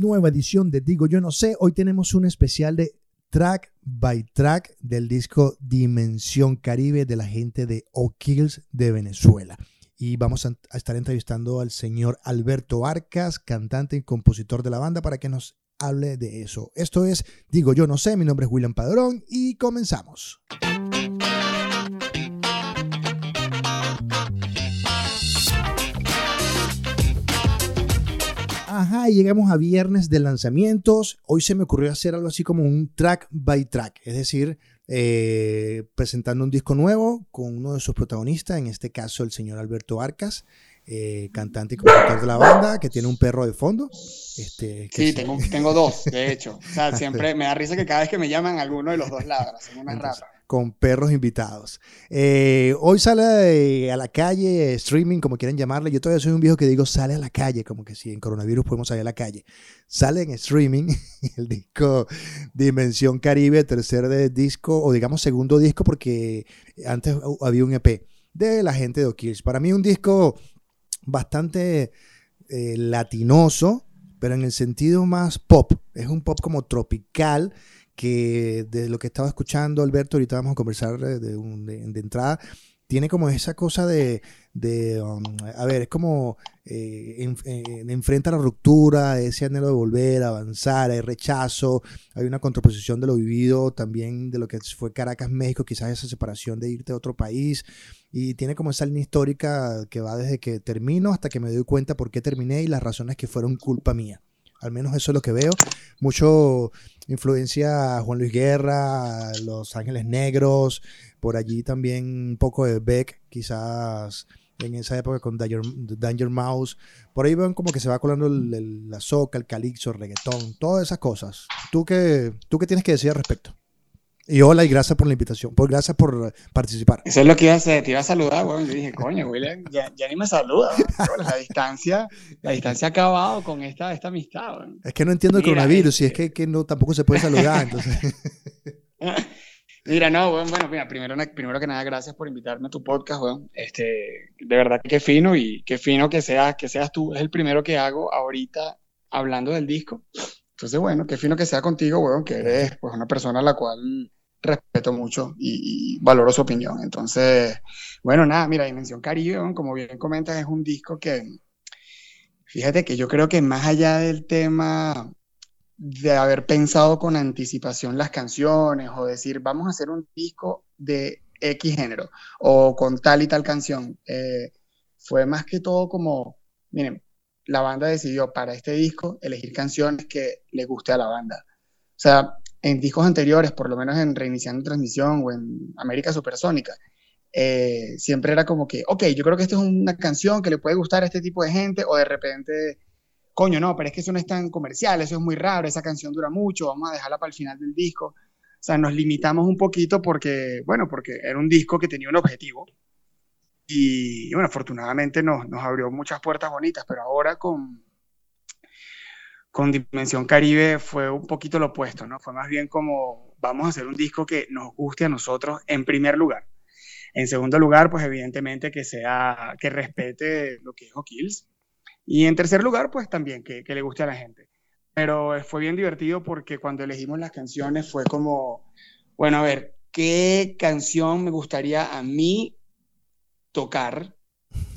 nueva edición de Digo Yo No Sé. Hoy tenemos un especial de track by track del disco Dimensión Caribe de la gente de O'Kills de Venezuela. Y vamos a, estar entrevistando al señor Alberto Arcas, cantante y compositor de la banda, para que nos hable de eso. Esto es Digo Yo No Sé, mi nombre es William Padrón y comenzamos. Ajá, y llegamos a viernes de lanzamientos. Hoy se me ocurrió hacer algo así como un track by track, es decir, eh, presentando un disco nuevo con uno de sus protagonistas, en este caso el señor Alberto Arcas. Eh, cantante y compositor de la banda, que tiene un perro de fondo. Este, sí, tengo, tengo, dos, de hecho. O sea, siempre me da risa que cada vez que me llaman, alguno de los dos ladra, son una rata. Con perros invitados. Eh, hoy sale a la calle, streaming, como quieran llamarle. Yo todavía soy un viejo que digo sale a la calle, como que si en coronavirus podemos salir a la calle. Sale en streaming el disco Dimensión Caribe, tercer disco, o digamos segundo disco, porque antes había un EP de la gente de O'Kills. Para mí un disco bastante eh, latinoso, pero en el sentido más pop. Es un pop como tropical que de lo que estaba escuchando Alberto, ahorita vamos a conversar de, de, entrada, tiene como esa cosa de, um, a ver, es como eh, eh, enfrenta la ruptura, ese anhelo de volver, avanzar, hay rechazo, hay una contraposición de lo vivido también de lo que fue Caracas, México, quizás esa separación de irte a otro país, y tiene como esa línea histórica que va desde que termino hasta que me doy cuenta por qué terminé y las razones que fueron culpa mía. Al menos eso es lo que veo. Mucho influencia Juan Luis Guerra, Los Ángeles Negros, por allí también un poco de Beck, quizás en esa época con Danger, Mouse. Por ahí ven como que se va colando la soca, el calixo, el reggaetón, todas esas cosas. ¿Tú qué, ¿Tú qué tienes que decir al respecto? Y hola y gracias por la invitación, por gracias por participar. Eso es lo que iba a hacer, te iba a saludar, weón. Yo dije, coño, William, ya, ni me saluda. La distancia, la distancia ha acabado con esta, esta amistad, weón. Es que no entiendo el coronavirus, y es este que, que, no, tampoco se puede saludar, entonces. Mira, no, bueno, mira, primero, primero que nada, gracias por invitarme a tu podcast, weón. Este, de verdad que fino y qué fino que seas, que seas tú. Es el primero que hago ahorita hablando del disco. Entonces, bueno, qué fino que sea contigo, weón, que eres pues una persona a la cual respeto mucho y, valoro su opinión. Entonces, bueno, nada, mira, Dimensión Caribe, como bien comentas, es un disco que, fíjate que yo creo que más allá del tema de haber pensado con anticipación las canciones o decir, vamos a hacer un disco de X género o con tal y tal canción, eh, fue más que todo como, miren, la banda decidió para este disco elegir canciones que le guste a la banda. O sea, en discos anteriores, por lo menos en Reiniciando Transmisión o en América Supersónica, eh, siempre era como que, ok, yo creo que esta es una canción que le puede gustar a este tipo de gente, o de repente, coño, no, pero es que eso no es tan comercial, eso es muy raro, esa canción dura mucho, vamos a dejarla para el final del disco. O sea, nos limitamos un poquito porque, bueno, porque era un disco que tenía un objetivo. Y, bueno, afortunadamente nos, nos abrió muchas puertas bonitas, pero ahora con, con Dimensión Caribe fue un poquito lo opuesto, ¿no? Fue más bien como vamos a hacer un disco que nos guste a nosotros en primer lugar. En segundo lugar, pues evidentemente que sea, que respete lo que es O'Kills. Y en tercer lugar, pues también que, que le guste a la gente. Pero fue bien divertido porque cuando elegimos las canciones fue como, bueno, a ver, ¿qué canción me gustaría a mí tocar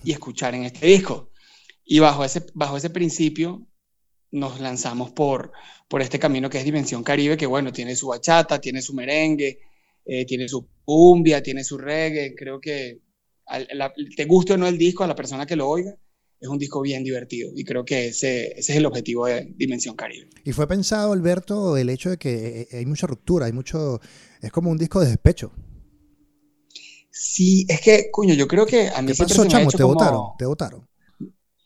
y escuchar en este disco? Y bajo ese, bajo ese principio nos lanzamos por, por este camino que es Dimensión Caribe, que bueno, tiene su bachata, tiene su merengue, eh, tiene su cumbia, tiene su reggae. Creo que te guste o no el disco, a la persona que lo oiga, es un disco bien divertido y creo que ese, ese, es el objetivo de Dimensión Caribe. Y fue pensado, Alberto, el hecho de que eh, hay mucha ruptura, hay mucho, es como un disco de despecho. Sí, es que, cuño, yo creo que a mí ¿Qué pasó, chamo? ¿Te votaron? ¿Te votaron?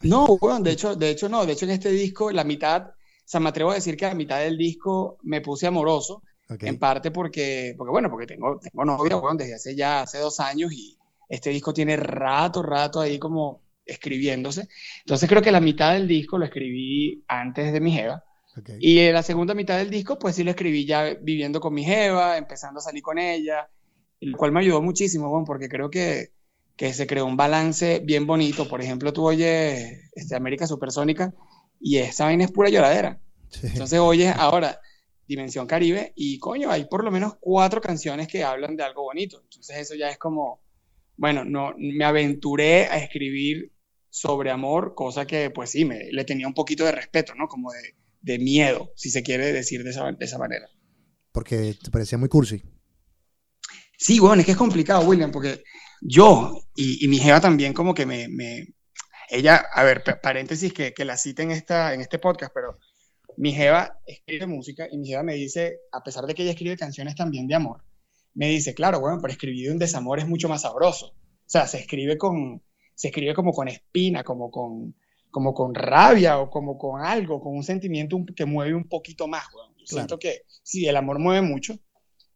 No, bueno, de hecho, de hecho no, de hecho en este disco la mitad, o sea, me atrevo a decir que a la mitad del disco me puse amoroso, en parte porque, porque bueno, porque tengo, tengo novia, bueno, desde hace ya, hace dos años y este disco tiene rato, rato ahí como escribiéndose. Entonces creo que la mitad del disco lo escribí antes de mi Jeva. Y en la segunda mitad del disco, pues sí lo escribí ya viviendo con mi Jeva, empezando a salir con ella, el cual me ayudó muchísimo, bueno, porque creo que que se creó un balance bien bonito. Por ejemplo, tú oyes este, América Supersónica y esa vaina es pura lloradera. Entonces oyes ahora Dimensión Caribe y coño, hay por lo menos cuatro canciones que hablan de algo bonito. Entonces eso ya es como, bueno, no, me aventuré a escribir sobre amor, cosa que pues sí, me, le tenía un poquito de respeto, ¿no? Como de, de miedo, si se quiere decir de esa, de esa manera. Porque te parecía muy cursi. Sí, bueno, es que es complicado, William, porque yo y, y mi jeva también como que me, me, ella, a ver, paréntesis que, que la cite en, esta, en este podcast, pero mi jeva escribe música y mi jeva me dice, a pesar de que ella escribe canciones también de amor, me dice, claro, bueno, pero escribir un desamor es mucho más sabroso. O sea, se escribe con, se escribe como con espina, como con, como con rabia o como con algo, con un sentimiento que mueve un poquito más, bueno. Yo siento que sí, el amor mueve mucho,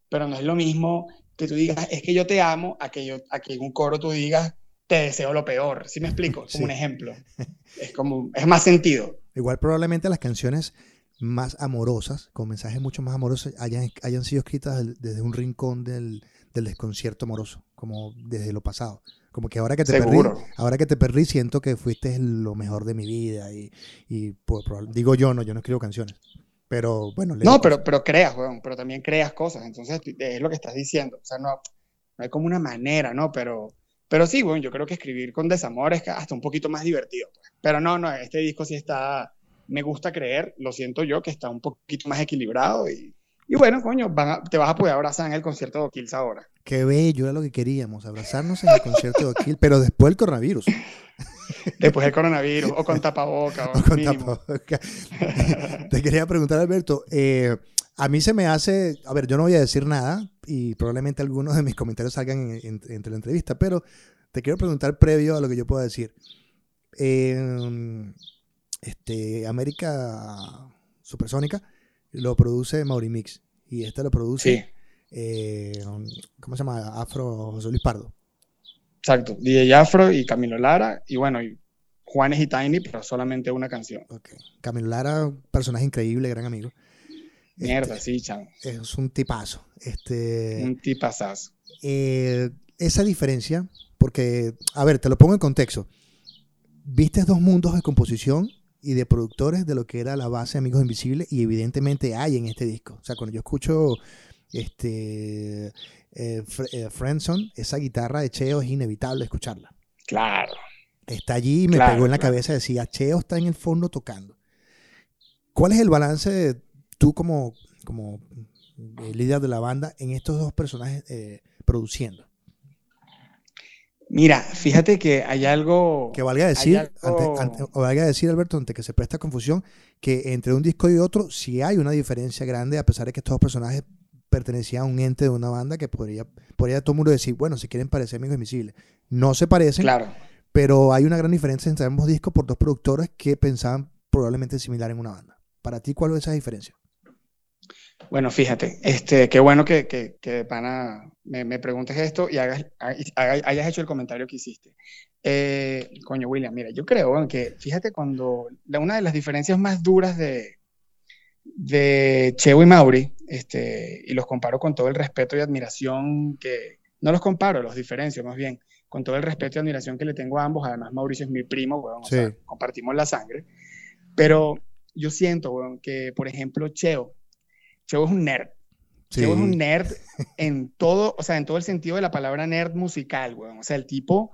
pero no es lo mismo que tú digas, es que yo te amo, a que, yo, a que en un coro tú digas, te deseo lo peor. ¿Sí me explico? Como un ejemplo. Es como, es más sentido. Igual probablemente las canciones más amorosas, con mensajes mucho más amorosos, hayan, hayan sido escritas desde un rincón del, del, desconcierto amoroso, como desde lo pasado. Como que ahora que te perdí, ahora que te perdí, siento que fuiste lo mejor de mi vida. Y, y pues, digo yo, no, yo no escribo canciones. Pero bueno. No, pero, pero creas, weón, pero también creas cosas. Entonces es lo que estás diciendo. O sea, no, no hay como una manera, ¿no? Pero, pero sí, bueno, yo creo que escribir con desamor es hasta un poquito más divertido. Pues. Pero no, no, este disco sí está me gusta creer, lo siento yo, que está un poquito más equilibrado y, y bueno, coño, te vas a poder abrazar en el concierto de O'Kills ahora. Qué bello, era lo que queríamos, abrazarnos en el concierto de O'Kills, pero después del coronavirus. Después del coronavirus, o con tapaboca. O, con tapaboca. Te quería preguntar, Alberto, eh, a mí se me hace, a ver, yo no voy a decir nada y probablemente algunos de mis comentarios salgan entre la entrevista, pero te quiero preguntar previo a lo que yo pueda decir. Eh, este, América Supersónica lo produce Maurimix y este lo produce, eh, ¿cómo se llama? Afro José Luis Pardo. Exacto, DJ Afro y Camilo Lara y bueno, y Juanes y Tiny, pero solamente una canción. Camilo Lara, personaje increíble, gran amigo. Mierda, este, sí, chao. Es un tipazo. Este, un tipazazo. Eh, esa diferencia, porque, a ver, te lo pongo en contexto. Viste dos mundos de composición y de productores de lo que era la base Amigos Invisibles y evidentemente hay en este disco. O sea, cuando yo escucho este eh, eh esa guitarra de Cheo es inevitable escucharla. Claro. Está allí y me pegó en la cabeza, decía, Cheo está en el fondo tocando. ¿Cuál es el balance tú como, como eh, líder de la banda en estos dos personajes eh, produciendo? Mira, fíjate que hay algo... Que valga decir, o valga decir, Alberto, antes que se presta confusión, que entre un disco y otro sí hay una diferencia grande, a pesar de que estos dos personajes pertenecían a un ente de una banda que podría, podría todo el mundo decir, bueno, si quieren parecer amigos invisibles. No se parecen, claro. pero hay una gran diferencia entre ambos discos por dos productores que pensaban probablemente similar en una banda. Para ti, ¿cuál es esa diferencia? Bueno, fíjate, este, qué bueno que, que, que pana me, me, preguntes esto y hagas, hayas hecho el comentario que hiciste. Eh, coño, William, mira, yo creo que, fíjate, cuando la, una de las diferencias más duras de, de Cheo y Mauri, este, y los comparo con todo el respeto y admiración que, no los comparo, los diferencio más bien, con todo el respeto y admiración que le tengo a ambos, además Mauricio es mi primo, o sea, compartimos la sangre, pero yo siento, que, por ejemplo, Cheo, Cheo es un nerd. Cheo es un nerd en todo, o sea, en todo el sentido de la palabra nerd musical, weón. O sea, el tipo,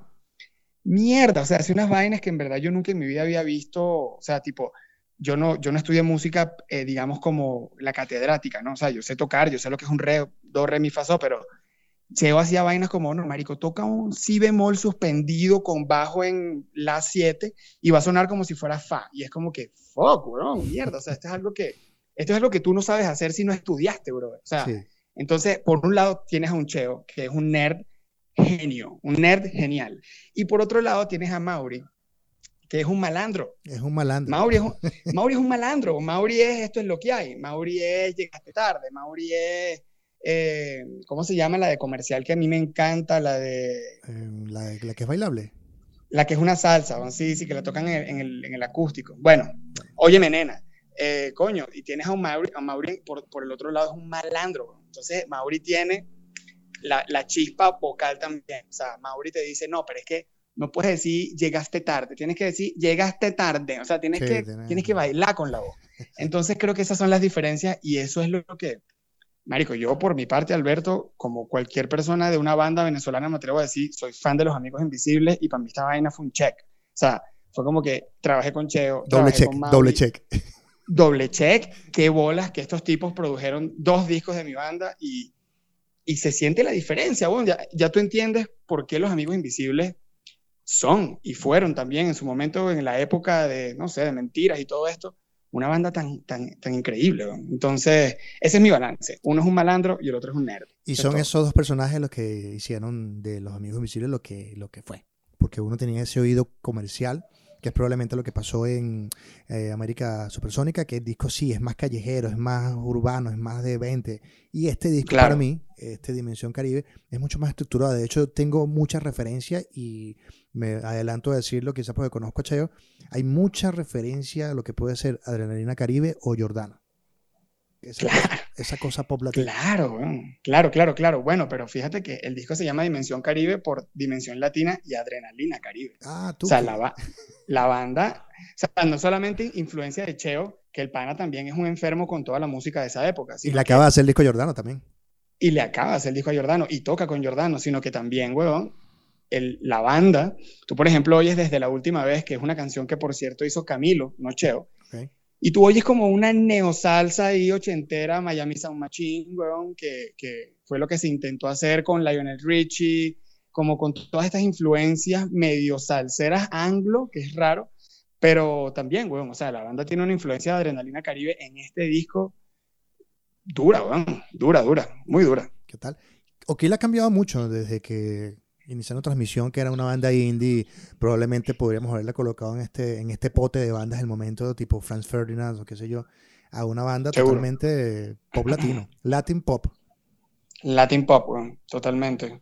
mierda, o sea, hace unas vainas que en verdad yo nunca en mi vida había visto, o sea, tipo, yo no, yo no estudié música, eh, digamos, como la catedrática, ¿no? O sea, yo sé tocar, yo sé lo que es un re, do, re, mi, fa, so, pero Cheo hacía vainas como, no, marico, toca un si bemol suspendido con bajo en la 7 y va a sonar como si fuera fa. Y es como que, fuck, weón, mierda, o sea, esto es algo que esto es algo que tú no sabes hacer si no estudiaste, bro. O sea, entonces, por un lado tienes a un Cheo, que es un nerd genio, un nerd genial. Y por otro lado tienes a Mauri, que es un malandro. Es un malandro. Mauri es un, Mauri es un malandro. Mauri es esto es lo que hay. Mauri es llegaste tarde. Mauri es. Eh, ¿Cómo se llama la de comercial que a mí me encanta? La de. Eh, la, la, que es bailable. La que es una salsa, sí, sí, que la tocan en el, en el, en el acústico. Bueno, óyeme, nena eh, coño, y tienes a un Mauri, a Mauri por, por, el otro lado es un malandro. Entonces, Mauri tiene la, la, chispa vocal también. O sea, Mauri te dice, no, pero es que no puedes decir llegaste tarde, tienes que decir llegaste tarde, o sea, tienes, que, tienes que bailar con la voz. Entonces creo que esas son las diferencias y eso es lo que, Marico, yo por mi parte, Alberto, como cualquier persona de una banda venezolana, me atrevo a decir, soy fan de los Amigos Invisibles y para mí esta vaina fue un check. O sea, fue como que trabajé con Cheo. Doble check, doble check. Doble check, qué bolas que estos tipos produjeron dos discos de mi banda y, y se siente la diferencia. Bueno, ya, ya tú entiendes por qué los Amigos Invisibles son y fueron también en su momento, en la época de, no sé, de mentiras y todo esto, una banda tan, tan, tan increíble. Entonces, ese es mi balance. Uno es un malandro y el otro es un nerd. Y son esos dos personajes los que hicieron de Los Amigos Invisibles lo que, lo que fue. Porque uno tenía ese oído comercial que es probablemente lo que pasó en eh, América Supersónica, que el disco sí es más callejero, es más urbano, es más de 20. Y este disco para mí, este Dimensión Caribe, es mucho más estructurado. De hecho, tengo muchas referencias y me adelanto a decirlo, quizás porque conozco a Cheo, hay mucha referencia a lo que puede ser Adrenalina Caribe o Jordano. Esa, claro. cosa, esa cosa pop latina. Claro, claro, claro, claro. Bueno, pero fíjate que el disco se llama Dimensión Caribe por Dimensión Latina y Adrenalina Caribe. Ah, tú. O sea, la, la, banda, o sea, no solamente influencia de Cheo, que el pana también es un enfermo con toda la música de esa época. Y le acaba de hacer el disco a Jordano también. Y le acaba de hacer el disco a Jordano y toca con Jordano, sino que también, huevón, el, la banda, tú por ejemplo oyes desde la última vez, que es una canción que por cierto hizo Camilo, no Cheo. Y tú oyes como una neosalsa ahí ochentera, Miami Sound Machine, weón, que, que, fue lo que se intentó hacer con Lionel Richie, como con todas estas influencias medio salseras anglo, que es raro, pero también, weón, o sea, la banda tiene una influencia de Adrenalina Caribe en este disco dura, weón, dura, dura, muy dura. ¿Qué tal? le ha cambiado mucho desde que iniciando transmisión, que era una banda indie, probablemente podríamos haberla colocado en este, en este pote de bandas del momento, tipo Franz Ferdinand o qué sé yo, a una banda totalmente pop latino, Latin pop. Latin pop, totalmente.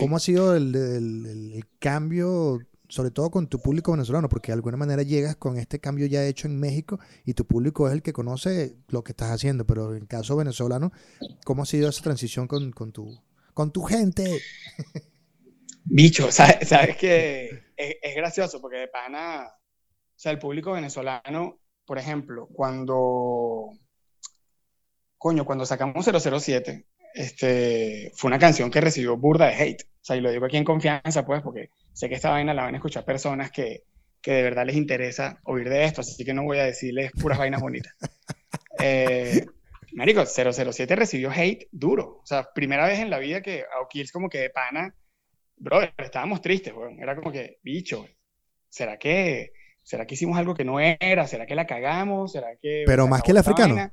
¿Cómo ha sido el, el, cambio, sobre todo con tu público venezolano? Porque de alguna manera llegas con este cambio ya hecho en México y tu público es el que conoce lo que estás haciendo, pero en el caso venezolano, ¿cómo ha sido esa transición con, con tu, con tu gente? Bicho, sabes, sabes que es, gracioso porque de pana, o sea, el público venezolano, por ejemplo, cuando, coño, cuando sacamos 007, este, fue una canción que recibió burda de hate. O sea, y lo digo aquí en confianza, pues, porque sé que esta vaina la van a escuchar personas que, que de verdad les interesa oír de esto, así que no voy a decirles puras vainas bonitas. Eh, marico, 007 recibió hate duro. O sea, primera vez en la vida que O'Kills como que de pana brother, estábamos tristes, weón. Era como que, bicho, ¿será que, ¿será que hicimos algo que no era? ¿Será que la cagamos? ¿Será que... Pero más que el africano.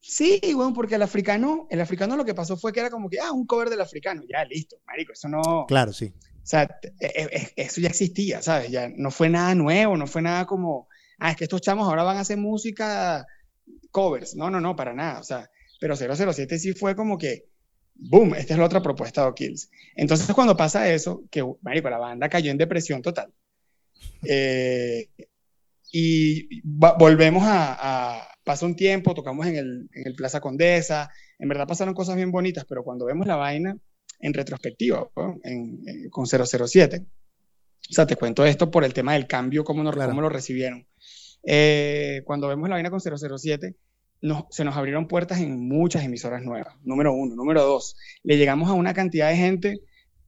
Sí, weón, porque el africano, el africano lo que pasó fue que era como que, ah, un cover del africano, ya, listo, marico, eso no... Claro, sí. O sea, e, e, eso ya existía, ¿sabes? Ya no fue nada nuevo, no fue nada como, ah, es que estos chamos ahora van a hacer música covers. No, no, no, para nada. O sea, pero 007 sí fue como que, boom, esta es la otra propuesta de O'Kills. Entonces, cuando pasa eso, que, marico, la banda cayó en depresión total. Eh, y volvemos a, a, pasa un tiempo, tocamos en el, en el, Plaza Condesa, en verdad pasaron cosas bien bonitas, pero cuando vemos la vaina en retrospectiva, en, con 007, o sea, te cuento esto por el tema del cambio, cómo, nos, cómo lo recibieron. Eh, cuando vemos la vaina con 007, se nos abrieron puertas en muchas emisoras nuevas, número uno. Número dos, le llegamos a una cantidad de gente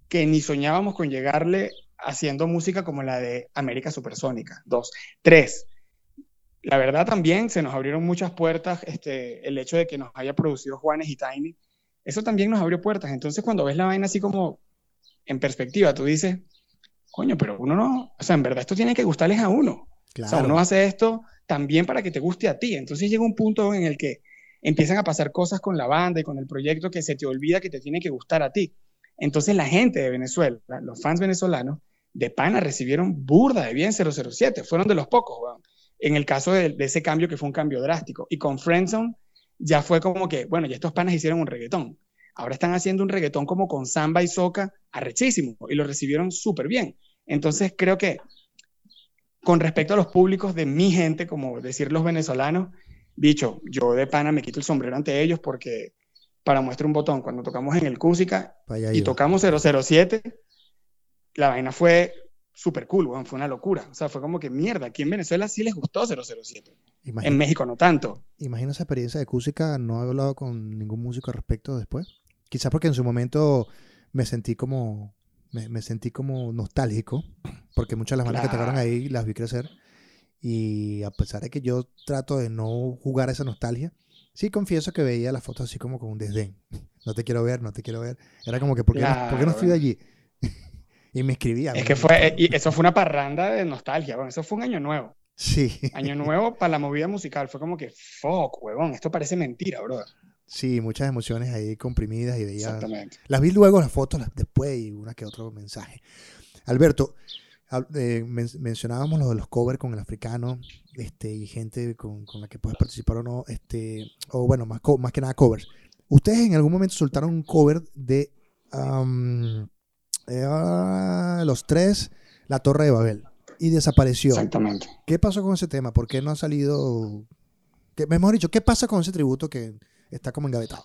que ni soñábamos con llegarle haciendo música como la de América Supersónica. Dos. Tres, la verdad también se nos abrieron muchas puertas, este, el hecho de que nos haya producido Juanes y Tiny, eso también nos abrió puertas. Entonces cuando ves la vaina así como en perspectiva, tú dices, coño, pero uno no, o sea, en verdad esto tiene que gustarles a uno. O sea, uno hace esto también para que te guste a ti. Entonces llega un punto en el que empiezan a pasar cosas con la banda y con el proyecto que se te olvida que te tiene que gustar a ti. Entonces la gente de Venezuela, los fans venezolanos, de pana recibieron burda de bien 007, fueron de los pocos, en el caso de, ese cambio que fue un cambio drástico. Y con Friendzone ya fue como que, bueno, ya estos panas hicieron un reggaetón. Ahora están haciendo un reggaetón como con samba y soca, arrechísimo, y lo recibieron súper bien. Entonces creo que con respecto a los públicos de mi gente, como decir los venezolanos, dicho, yo de pana me quito el sombrero ante ellos porque para muestra un botón, cuando tocamos en el Cúsica y tocamos 007, la vaina fue súper cool, fue una locura. O sea, fue como que mierda, aquí en Venezuela sí les gustó 007. en México no tanto. Imagino esa experiencia de Cúsica, no he hablado con ningún músico al respecto después. Quizás porque en su momento me sentí como, me, sentí como nostálgico, porque muchas de las bandas que tocaron ahí las vi crecer. Y a pesar de que yo trato de no jugar esa nostalgia, sí confieso que veía las fotos así como con un desdén. No te quiero ver, no te quiero ver. Era como que, ¿por qué, no, ¿por qué no estoy allí? y me escribía. Es que fue, y eso fue una parranda de nostalgia, bueno, eso fue un año nuevo. Sí. Año nuevo para la movida musical, fue como que, fuck, huevón, esto parece mentira, bro. Sí, muchas emociones ahí comprimidas y veía. Exactamente. Las vi luego las fotos después y una que otro mensaje. Alberto, eh, mencionábamos lo de los covers con el africano este, y gente con, la que puedes participar o no, este, o bueno, más, más que nada covers. Ustedes en algún momento soltaron un cover de eh, los tres, La Torre de Babel, y desapareció. Exactamente. ¿Qué pasó con ese tema? ¿Por qué no ha salido? ¿Qué, mejor dicho, ¿qué pasa con ese tributo que está como engavetado?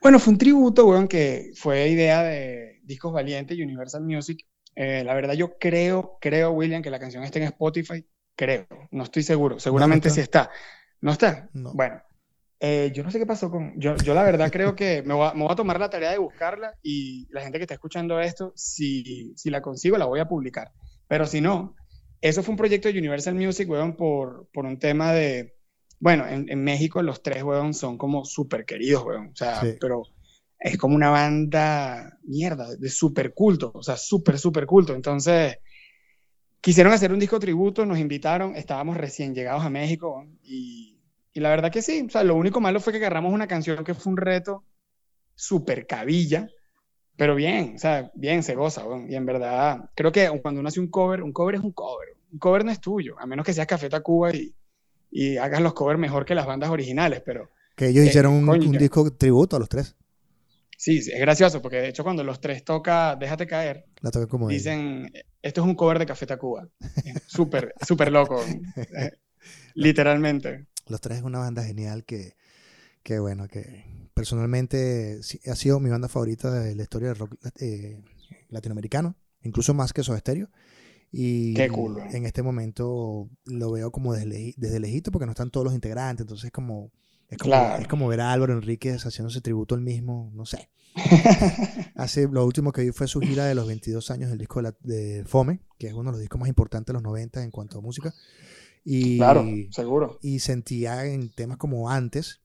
Bueno, fue un tributo, weón, que fue idea de Discos Valiente y Universal Music. Eh, la verdad, yo creo, creo, William, que la canción está en Spotify. Creo, no estoy seguro. Seguramente sí está. ¿No está? No. Bueno, eh, yo no sé qué pasó con... Yo, yo la verdad creo que me voy, a, me voy, a, tomar la tarea de buscarla y la gente que está escuchando esto, si, si la consigo, la voy a publicar. Pero si no, eso fue un proyecto de Universal Music, weón, por, por un tema de... Bueno, en, en México los tres, weón, son como súper queridos, weón. O sea, pero es como una banda, mierda, de súper culto. O sea, súper, súper culto. Entonces, quisieron hacer un disco tributo, nos invitaron, estábamos recién llegados a México y y la verdad que sí, o sea, lo único malo fue que agarramos una canción que fue un reto súper cabilla, pero bien, o sea, bien se goza, y en verdad, creo que cuando uno hace un cover, un cover es un cover, un cover no es tuyo, a menos que seas Café Tacuba y, y hagas los covers mejor que las bandas originales, pero... Que ellos hicieron un, un, disco tributo a los tres. Sí, es gracioso, porque de hecho cuando los tres toca Déjate caer, la toca como dicen, esto es un cover de Café Tacuba. súper, súper loco, literalmente. Los Tres es una banda genial que, que bueno, que personalmente ha sido mi banda favorita de la historia del rock eh, latinoamericano, incluso más que Soda Stereo. Y en este momento lo veo como desde, desde lejito porque no están todos los integrantes, entonces es como, es como, es como ver a Álvaro Enríquez haciéndose tributo al mismo, no sé. Hace, lo último que vi fue su gira de los 22 años del disco de, de, Fome, que es uno de los discos más importantes de los 90 en cuanto a música. Y, claro, seguro. Y sentía en temas como antes,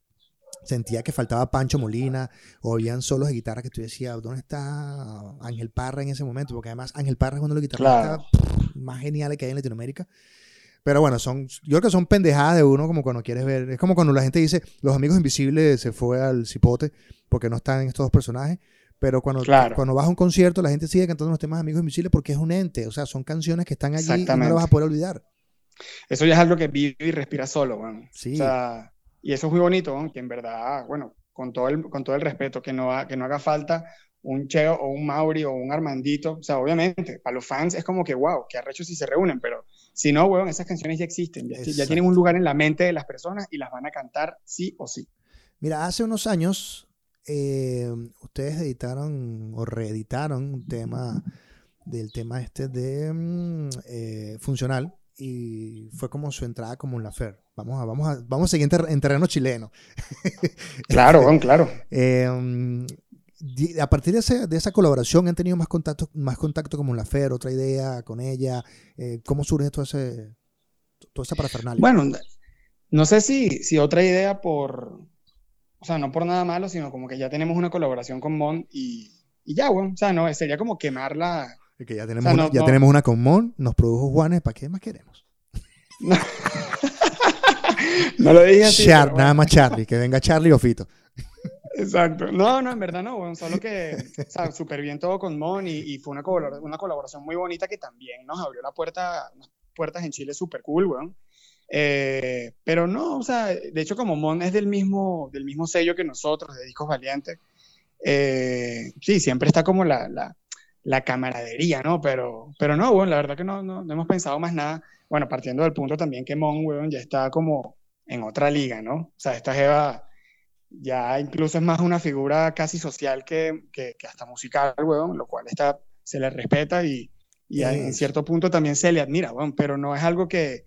sentía que faltaba Pancho Molina, o habían solos de guitarra que tú decías, ¿dónde está Ángel Parra en ese momento? Porque además Ángel Parra es uno de los guitarristas más geniales que hay en Latinoamérica. Pero bueno, son, yo creo que son pendejadas de uno como cuando quieres ver. Es como cuando la gente dice, los amigos invisibles se fue al cipote porque no están en estos dos personajes. Pero cuando, cuando vas a un concierto, la gente sigue cantando los temas Amigos Invisibles porque es un ente. O sea, son canciones que están allí y no las vas a poder olvidar. Eso ya es algo que vive y respira solo, Sí. O sea, y eso es muy bonito, que en verdad, bueno, con todo el, con todo el respeto, que no, que no haga falta un Cheo o un Mauri o un Armandito. O sea, obviamente, para los fans es como que, wow, qué arrecho si se reúnen, pero si no, weón, esas canciones ya existen, ya, tienen un lugar en la mente de las personas y las van a cantar sí o sí. Mira, hace unos años eh, ustedes editaron o reeditaron un tema del tema este de mm, eh, funcional y fue como su entrada como un lafer. Vamos a, vamos a, vamos a seguir en, terreno chileno. Claro, bueno, claro. Em, a partir de, de, esa colaboración, ¿han tenido más contacto, más contacto como un lafer, otra idea con ella? Eh, ¿Cómo surge todo ese, toda esa parafernalia? Bueno, no sé si, si otra idea por, o sea, no por nada malo, sino como que ya tenemos una colaboración con Mon y, y ya, bueno, o sea, no, sería como quemarla que ya tenemos, una, ya tenemos una con Mon, nos produjo Juanes, ¿para qué más queremos? No, lo dije así. Nada más Charlie, que venga Charlie o Fito. Exacto. No, no, en verdad no, solo que, o sea, súper bien todo con Mon y, fue una, colaboración, una colaboración muy bonita que también nos abrió la puerta, puertas en Chile súper cool, weón. Eh, pero no, o sea, de hecho como Mon es del mismo, del mismo sello que nosotros, de Discos Valientes, eh, sí, siempre está como la, la, la camaradería, ¿no? Pero, pero no, bueno, la verdad que no, no, hemos pensado más nada. Bueno, partiendo del punto también que Mon, weón, ya está como en otra liga, ¿no? O sea, esta Jeva ya incluso es más una figura casi social que, que, hasta musical, weón, lo cual está se le respeta y, y en cierto punto también se le admira, bueno, pero no es algo que,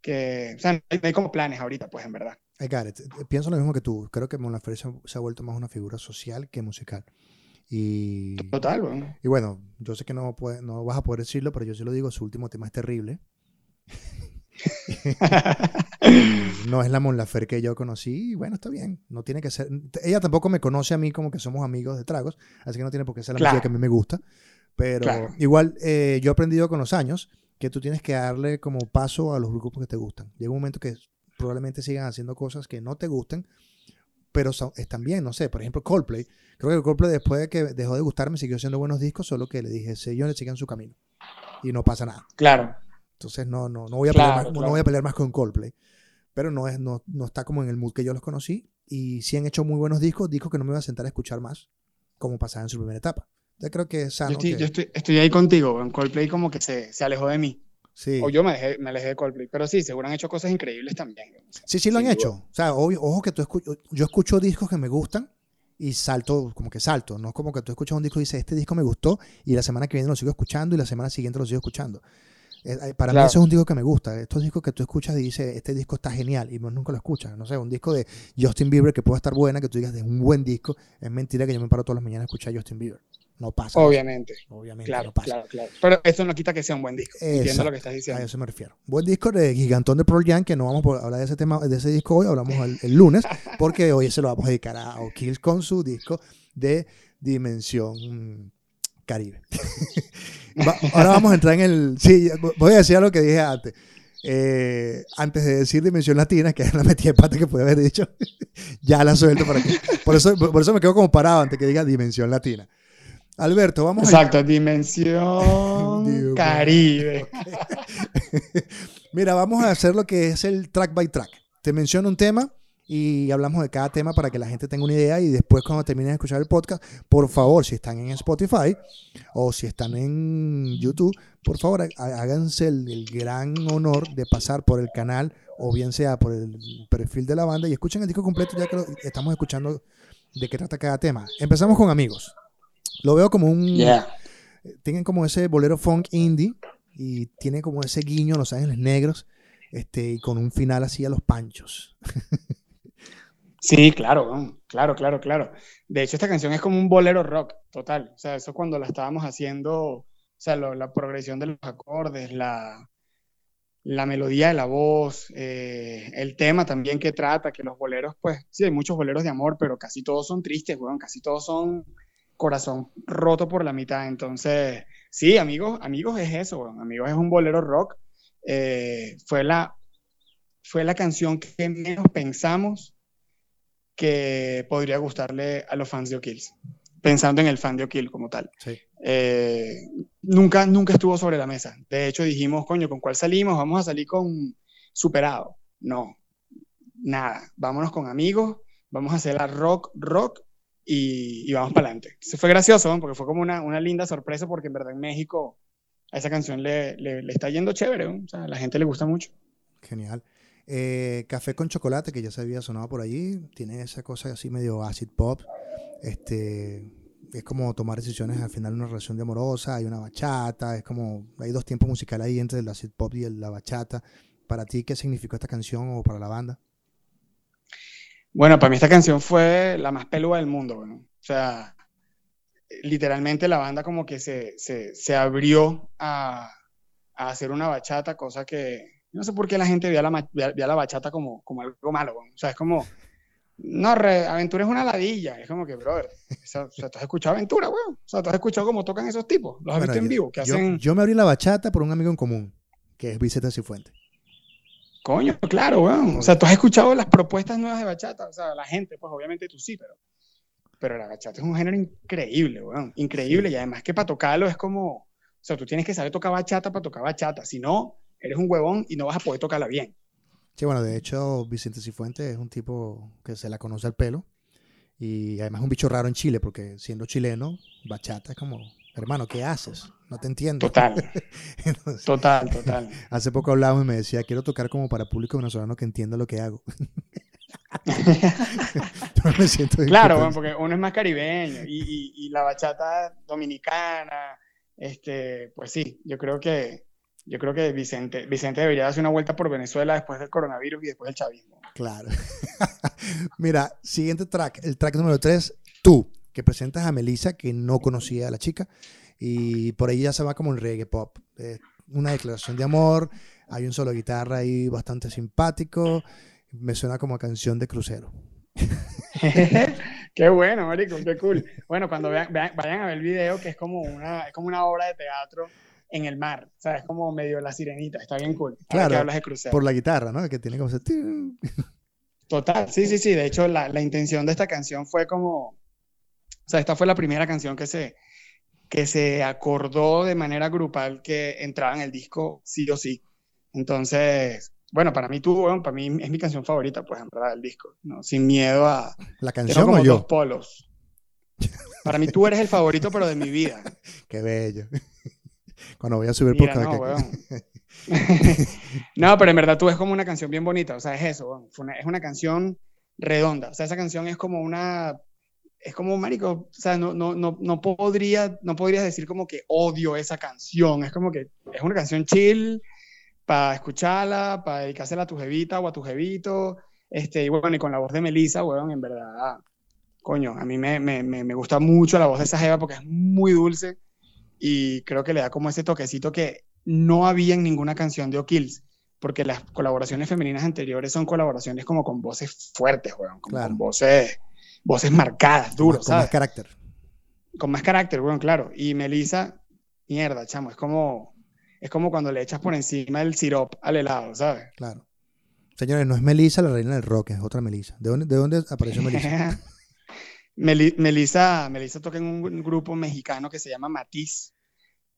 que o sea, no hay, como planes ahorita, pues en verdad. I got it. Pienso lo mismo que tú. Creo que Mon Laferte se, ha vuelto más una figura social que musical. Y, Total, bueno. Y bueno, yo sé que no, puede, no vas a poder decirlo, pero yo sí lo digo, su último tema es terrible. no es la Mon Laferte que yo conocí, y bueno, está bien, no tiene que ser, ella tampoco me conoce a mí como que somos amigos de tragos, así que no tiene por qué ser la música que a mí me gusta, pero igual eh, yo he aprendido con los años que tú tienes que darle como paso a los grupos que te gustan. Llega un momento que probablemente sigan haciendo cosas que no te gusten, pero están bien, no sé, por ejemplo Coldplay, creo que Coldplay después de que dejó de gustarme siguió haciendo buenos discos, solo que le dije, señores, sigan su camino y no pasa nada. Claro. Entonces no, no, no, voy, a pelear más, no voy a pelear más con Coldplay. Pero no, es, no, no está como en el mood que yo los conocí. Y sí han hecho muy buenos discos, discos que no me voy a sentar a escuchar más, como pasaba en su primera etapa. Yo creo que es sano. Yo estoy, estoy, ahí contigo, en Coldplay como que se, se alejó de mí. Sí. O yo me, dejé, me alejé de Coldplay. Pero sí, seguro han hecho cosas increíbles también. sí, sí lo han hecho. O sea, ojo que tú escucho, yo escucho discos que me gustan y salto, como que salto. No es como que tú escuchas un disco y dices, este disco me gustó y la semana que viene lo sigo escuchando y la semana siguiente lo sigo escuchando. Eh, para mí eso es un disco que me gusta. Estos discos que tú escuchas y dices, este disco está genial y nunca lo escuchas. No sé, un disco de Justin Bieber que puede estar buena, que tú digas, es un buen disco. Es mentira que yo me paro todas las mañanas a escuchar a Justin Bieber. No pasa. Obviamente. Obviamente. Claro, claro, claro. Pero eso no quita que sea un buen disco. Entiendo lo que estás diciendo. A eso me refiero. Buen disco de Gigantón de Pearl Jam, que no vamos a hablar de ese tema, de ese disco hoy, hablamos el, lunes, porque hoy se lo vamos a dedicar a O'Kills con su disco de Dimensión Caribe. ahora vamos a entrar en el. Sí, voy a decir lo que dije antes. Eh, antes de decir dimensión latina, que es la metida de pata que puede haber dicho, ya la suelto para que. Por eso, por eso me quedo como parado antes que diga dimensión latina. Alberto, vamos Exacto, dimensión Caribe. Mira, vamos a hacer lo que es el track by track. Te menciono un tema y hablamos de cada tema para que la gente tenga una idea y después cuando terminen de escuchar el podcast, por favor, si están en Spotify o si están en YouTube, por favor háganse el, gran honor de pasar por el canal o bien sea por el perfil de la banda y escuchen el disco completo ya que estamos escuchando de qué trata cada tema. Empezamos con amigos. Lo veo como un... Tienen como ese bolero funk indie y tiene como ese guiño Los Ángeles Negros este, y con un final así a los panchos. Sí, claro, claro, claro, claro. De hecho, esta canción es como un bolero rock, total. O sea, eso cuando la estábamos haciendo, o sea, la progresión de los acordes, la, la melodía de la voz, eh, el tema también que trata, que los boleros, pues, sí, hay muchos boleros de amor, pero casi todos son tristes, weón, casi todos son corazón roto por la mitad. Entonces, sí, amigos, amigos es eso, weón. amigos es un bolero rock. Eh, fue, la, fue la canción que menos pensamos que podría gustarle a los fans de O'Kills, pensando en el fan de O'Kill como tal. Eh, nunca, nunca estuvo sobre la mesa. De hecho, dijimos, coño, ¿con cuál salimos? Vamos a salir con Superado. No, nada. Vámonos con amigos, vamos a hacer la rock, rock y, vamos para adelante. Se fue gracioso, porque fue como una, una, linda sorpresa, porque en verdad en México a esa canción le, le, está yendo chévere, o sea, a la gente le gusta mucho. Genial. Eh, café con chocolate, que ya se había sonado por allí, tiene esa cosa así medio acid pop. Este, es como tomar decisiones al final de una relación de amorosa, hay una bachata, es como, hay dos tiempos musicales ahí entre el acid pop y la bachata. ¿Para ti qué significó esta canción o para la banda? Bueno, para mí esta canción fue la más peluda del mundo, O sea, literalmente la banda como que se, se, abrió a, a hacer una bachata, cosa que, no sé por qué la gente ve a la, la bachata como, como algo malo, o sea, es como, no, Aventura es una ladilla, es como que, brother, o sea, tú has escuchado Aventura, weón, o sea, tú has escuchado cómo tocan esos tipos, los has visto en vivo, que yo, hacen... Yo me abrí la bachata por un amigo en común, que es Vicente Cifuentes. Coño, claro, weón, o sea, tú has escuchado las propuestas nuevas de bachata, o sea, la gente, pues obviamente tú sí, pero, pero la bachata es un género increíble, weón, increíble, y además que para tocarlo es como, o sea, tú tienes que saber tocar bachata para tocar bachata, si no eres un huevón y no vas a poder tocarla bien. Sí, bueno, de hecho, Vicente Cifuentes es un tipo que se la conoce al pelo. Y además es un bicho raro en Chile, porque siendo chileno, bachata es como, hermano, ¿qué haces? No te entiendo. Total. total, total. Hace poco hablábamos y me decía, quiero tocar como para público venezolano que entienda lo que hago. me siento claro, porque uno es más caribeño y, y, y la bachata dominicana, este, pues sí, yo creo que, yo creo que Vicente, Vicente debería hacer una vuelta por Venezuela después del coronavirus y después del chavismo. Claro. Mira, siguiente track, el track número 3, tú, que presentas a Melissa, que no conocía a la chica, y por ahí ya se va como el reggae pop. Eh, una declaración de amor, hay un solo de guitarra ahí bastante simpático, me suena como a canción de crucero. qué bueno, marico, qué cool. Bueno, cuando vean, vayan a ver el video, que es como una, es como una obra de teatro en el mar, o sea, es como medio la sirenita, está bien cool. Claro, hablas de crucero. por la guitarra, ¿no? Que tiene como ese... Total, sí, sí, sí, de hecho la, la intención de esta canción fue como, o sea, esta fue la primera canción que se, que se acordó de manera grupal que entraba en el disco sí o sí. Entonces, bueno, para mí tú, para mí es mi canción favorita, pues, en verdad, del disco, ¿no? Sin miedo a... ¿La canción o yo? Dos polos. Para mí tú eres el favorito, pero de mi vida. Qué bello. Cuando voy a subir por no, no, pero en verdad tú es como una canción bien bonita, o sea, es eso, es una canción redonda, o sea, esa canción es como una es como, marico, o sea, no, no, no, no, podría, no podrías decir como que odio esa canción. Es como que es una canción chill para escucharla, para dedicársela a tu jevita o a tu jevito. Este, y bueno, y con la voz de Melissa, weón, en verdad, coño, a mí me, me, me, gusta mucho la voz de esa jeva porque es muy dulce y creo que le da como ese toquecito que no había en ninguna canción de O'Kills, porque las colaboraciones femeninas anteriores son colaboraciones como con voces fuertes, weón, con voces voces marcadas, duros, con más carácter. Con más carácter, bueno, claro. Y Melissa, mierda, chamo, es como, es como cuando le echas por encima el sirop al helado, ¿sabes? Claro. Señores, no es Melissa la reina del rock, es otra Melissa. ¿De dónde, de dónde apareció Melissa? Melissa, Melissa toca en un grupo mexicano que se llama Matiz.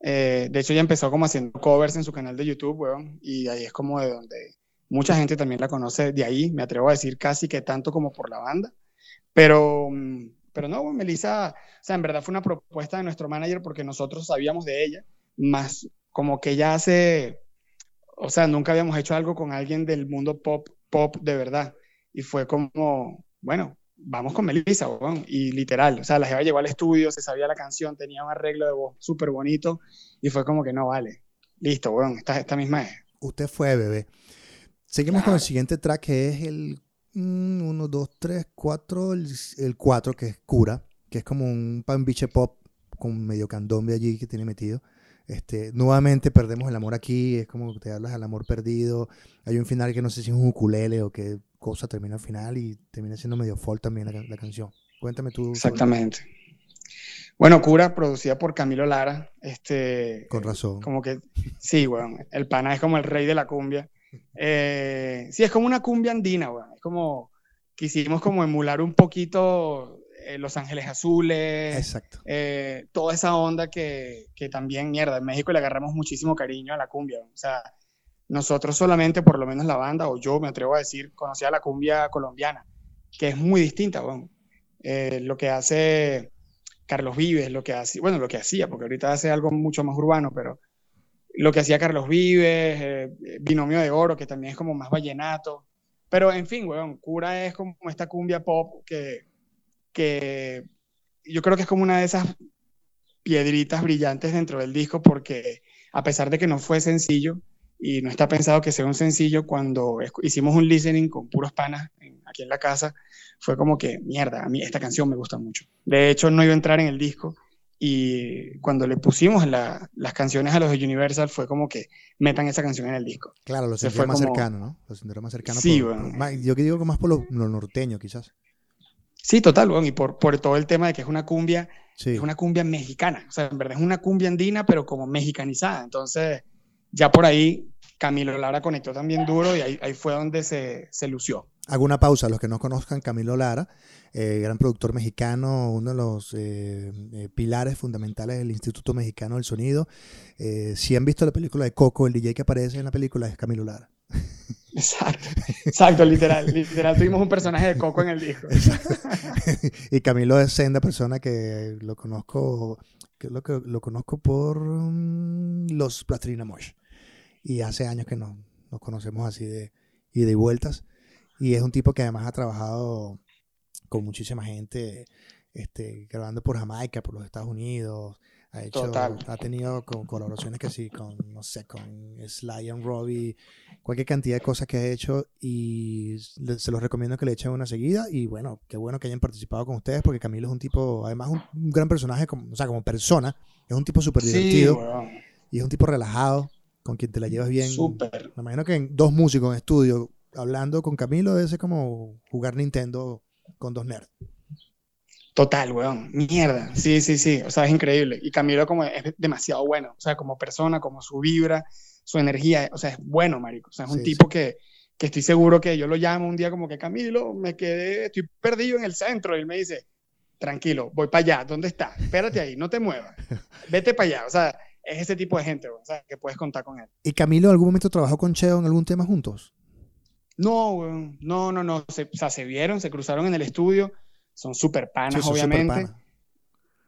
Eh, de hecho, ella empezó como haciendo covers en su canal de YouTube, weón, y ahí es como de donde mucha gente también la conoce de ahí, me atrevo a decir casi que tanto como por la banda. Pero, mm, pero no, Melissa, o sea, en verdad fue una propuesta de nuestro manager porque nosotros sabíamos de ella, más como que ella hace, o sea, nunca habíamos hecho algo con alguien del mundo pop, pop de verdad. Y fue como, bueno, vamos con Melissa, y literal, o sea, la jefa llegó al estudio, se sabía la canción, tenía un arreglo de voz súper bonito, y fue como que no, vale, listo, bueno, esta, esta misma es. Usted fue, bebé. Seguimos con el siguiente track que es el Mm, uno, dos, tres, cuatro. El, cuatro, que es Cura, que es como un pan biche pop con medio candombe allí que tiene metido. Este, nuevamente perdemos el amor aquí, es como te hablas del amor perdido. Hay un final que no sé si es un ukulele o qué cosa termina al final y termina siendo medio folk también la, canción. Cuéntame tú. Exactamente. Bueno, Cura, producida por Camilo Lara. Este, Con razón. Como que, sí, bueno, el pana es como el rey de la cumbia. Eh, sí, es como una cumbia andina, Es como, quisimos como emular un poquito eh, Los Ángeles Azules. Exacto. Eh, toda esa onda que, que, también, mierda, en México le agarramos muchísimo cariño a la cumbia. O sea, nosotros solamente, por lo menos la banda, o yo me atrevo a decir, conocía la cumbia colombiana, que es muy distinta, bueno. lo que hace Carlos Vives, lo que hace, bueno, lo que hacía, porque ahorita hace algo mucho más urbano, pero lo que hacía Carlos Vives, eh, Binomio de Oro, que también es como más vallenato. Pero en fin, weón, Cura es como esta cumbia pop que, que yo creo que es como una de esas piedritas brillantes dentro del disco porque a pesar de que no fue sencillo y no está pensado que sea un sencillo, cuando hicimos un listening con puros panas aquí en la casa, fue como que, mierda, a mí esta canción me gusta mucho. De hecho, no iba a entrar en el disco, y cuando le pusimos las canciones a los de Universal fue como que metan esa canción en el disco. Claro, lo sentieron más cercano, ¿no? Lo sentieron más cercano. Sí, bueno. yo que digo que más por lo, norteño, quizás. Sí, total, bueno, y por, por todo el tema de que es una cumbia, es una cumbia mexicana. O sea, en verdad es una cumbia andina, pero como mexicanizada. Entonces, ya por ahí Camilo Lara conectó también duro y ahí, ahí fue donde se, se lució. Hago una pausa. Los que no conozcan, Camilo Lara, eh, gran productor mexicano, uno de los eh, eh, pilares fundamentales del Instituto Mexicano del Sonido. si han visto la película de Coco, el DJ que aparece en la película es Camilo Lara. Exacto, exacto, literal. Literal, tuvimos un personaje de Coco en el disco. y Camilo es senda persona que lo conozco, que lo, que lo conozco por mm, los Plastrina Mosh. Y hace años que nos, nos conocemos así de y de vueltas. Y es un tipo que además ha trabajado con muchísima gente, este, grabando por Jamaica, por los Estados Unidos, Ha, hecho, ha tenido colaboraciones que sí, con, no sé, con Sly and Robbie, cualquier cantidad de cosas que ha hecho y se los recomiendo que le echen una seguida y bueno, qué bueno que hayan participado con ustedes porque Camilo es un tipo, además un, gran personaje, como, o sea, como persona, es un tipo súper divertido y es un tipo relajado, con quien te la llevas bien. Súper. Me imagino que en dos músicos en estudio hablando con Camilo debe ser como jugar Nintendo con dos nerds. Total, weón. Mierda. Sí, sí, sí. O sea, es increíble. Y Camilo como es demasiado bueno. O sea, como persona, como su vibra, su energía. O sea, es bueno, marico. O sea, es un tipo que, que estoy seguro que yo lo llamo un día como que Camilo, me quedé, estoy perdido en el centro. Y él me dice, tranquilo, voy para allá. ¿Dónde está? Espérate ahí, no te muevas. Vete para allá. O sea, es ese tipo de gente, o sea, que puedes contar con él. ¿Y Camilo en algún momento trabajó con Cheo en algún tema juntos? No, weón. No, no, no. o sea, se vieron, se cruzaron en el estudio son súper panas, obviamente.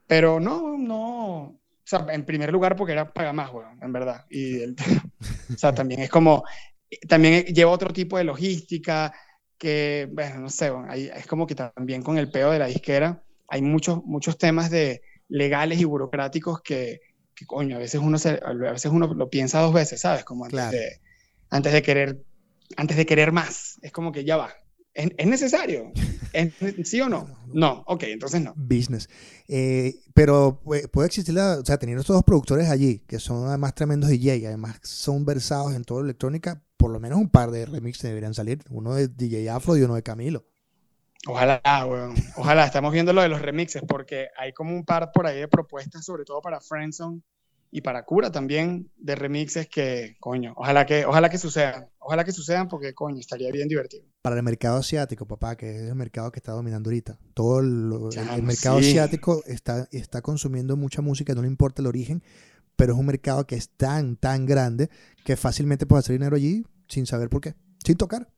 Pero no, no. O sea, en primer lugar porque era paga más, weón, en verdad. Y o sea, también es como, también lleva otro tipo de logística que, bueno, no sé, es como que también con el peo de la disquera hay muchos, muchos temas de legales y burocráticos que, que coño, a veces uno se, a veces uno lo piensa dos veces, ¿sabes? Como antes, de, antes de querer, antes de querer más. Es como que ya va, ¿Es, necesario? ¿Sí o no? No, ok, entonces no. Business. Eh, pero puede existir, la, o sea, teniendo estos dos productores allí, que son además tremendos DJ, además son versados en toda la electrónica, por lo menos un par de remixes deberían salir, uno de DJ Afro y uno de Camilo. Ojalá, weón. Ojalá, estamos viendo lo de los remixes, porque hay como un par por ahí de propuestas, sobre todo para Friendzone y para Cura también, de remixes que, coño, ojalá que, ojalá que sucedan. Ojalá que sucedan porque, coño, estaría bien divertido. Para el mercado asiático, papá, que es el mercado que está dominando ahorita. Todo el, mercado asiático está, está consumiendo mucha música, no le importa el origen, pero es un mercado que es tan, tan grande que fácilmente puede hacer dinero allí sin saber por qué, sin tocar.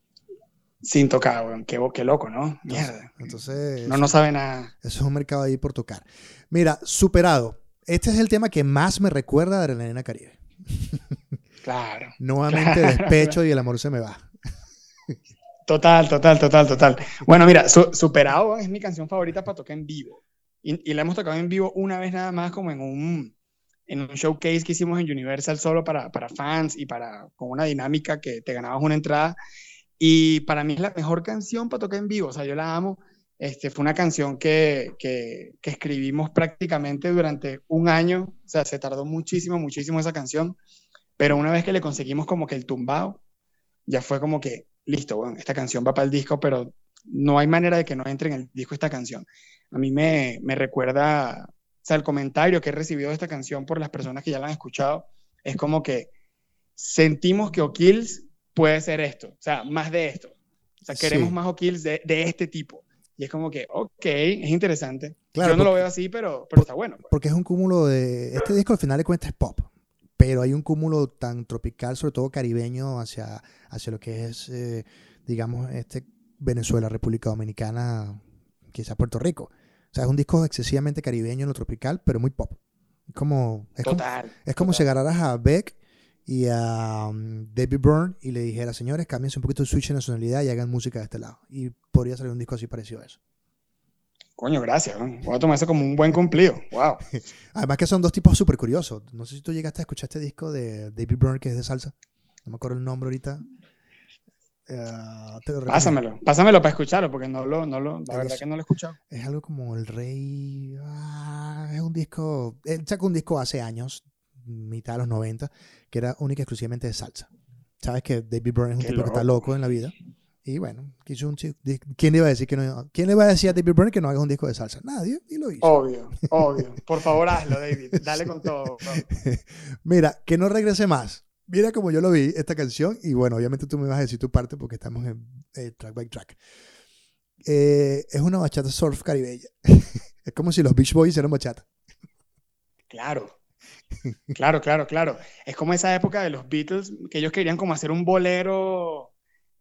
Sin tocar, weón. Qué, qué, loco, ¿no? Mierda. Entonces. No, no sabe nada. Eso es un mercado ahí por tocar. Mira, superado. Este es el tema que más me recuerda a Adrenalina Caribe. Claro. Nuevamente despecho y el amor se me va. Total, total, total, total. Bueno, mira, Superado es mi canción favorita para tocar en vivo. Y, la hemos tocado en vivo una vez nada más como en un, en un showcase que hicimos en Universal solo para, para fans y para con una dinámica que te ganabas una entrada. Y para mí es la mejor canción para tocar en vivo. O sea, yo la amo. Este, fue una canción que, que, que escribimos prácticamente durante un año. O sea, se tardó muchísimo, muchísimo esa canción. Pero una vez que le conseguimos como que el tumbado, ya fue como que, listo, bueno, esta canción va para el disco, pero no hay manera de que no entre en el disco esta canción. A mí me, me recuerda, o sea, el comentario que he recibido de esta canción por las personas que ya la han escuchado, es como que sentimos que O'Kills puede ser esto, o sea, más de esto. O sea, queremos más O'Kills de, de este tipo. Y es como que, ok, es interesante. Claro, Yo no lo veo así, pero, pero está bueno. Pues. Porque es un cúmulo de... Este disco al final de cuentas es pop pero hay un cúmulo tan tropical, sobre todo caribeño, hacia, hacia lo que es, eh, digamos, este Venezuela, República Dominicana, quizás Puerto Rico. O sea, es un disco excesivamente caribeño en lo tropical, pero muy pop. Como, es total, como, es como si agarraras a Beck y a um, David Byrne y le dijera, señores, cámbiense un poquito el switch de nacionalidad y hagan música de este lado. Y podría salir un disco así parecido a eso. Coño, gracias. Voy a tomar eso como un buen cumplido. Wow. Además que son dos tipos súper curiosos. No sé si tú llegaste a escuchar este disco de David Byrne que es de salsa. No me acuerdo el nombre ahorita. Uh, pásamelo, pásamelo para escucharlo, porque no lo, no lo, la verdad que no lo he escuchado. Es algo como El Rey. Ah, es un disco. Él sacó un disco hace años, mitad de los 90, que era única y exclusivamente de salsa. Sabes que David Byrne es un tipo que está loco en la vida. Y bueno, quiso un ¿Quién le iba a decir que no? ¿Quién le iba a decir a David Byrne que no haga un disco de salsa? Nadie, y lo hizo. Obvio, obvio. Por favor, hazlo, David. Dale con todo. Mira, que no regrese más. Mira como yo lo vi, esta canción. Y bueno, obviamente tú me vas a decir tu parte porque estamos en eh, track by track. Eh, es una bachata surf caribeña. es como si los Beach Boys hicieran bachata. Claro. Claro, claro, claro. Es como esa época de los Beatles que ellos querían como hacer un bolero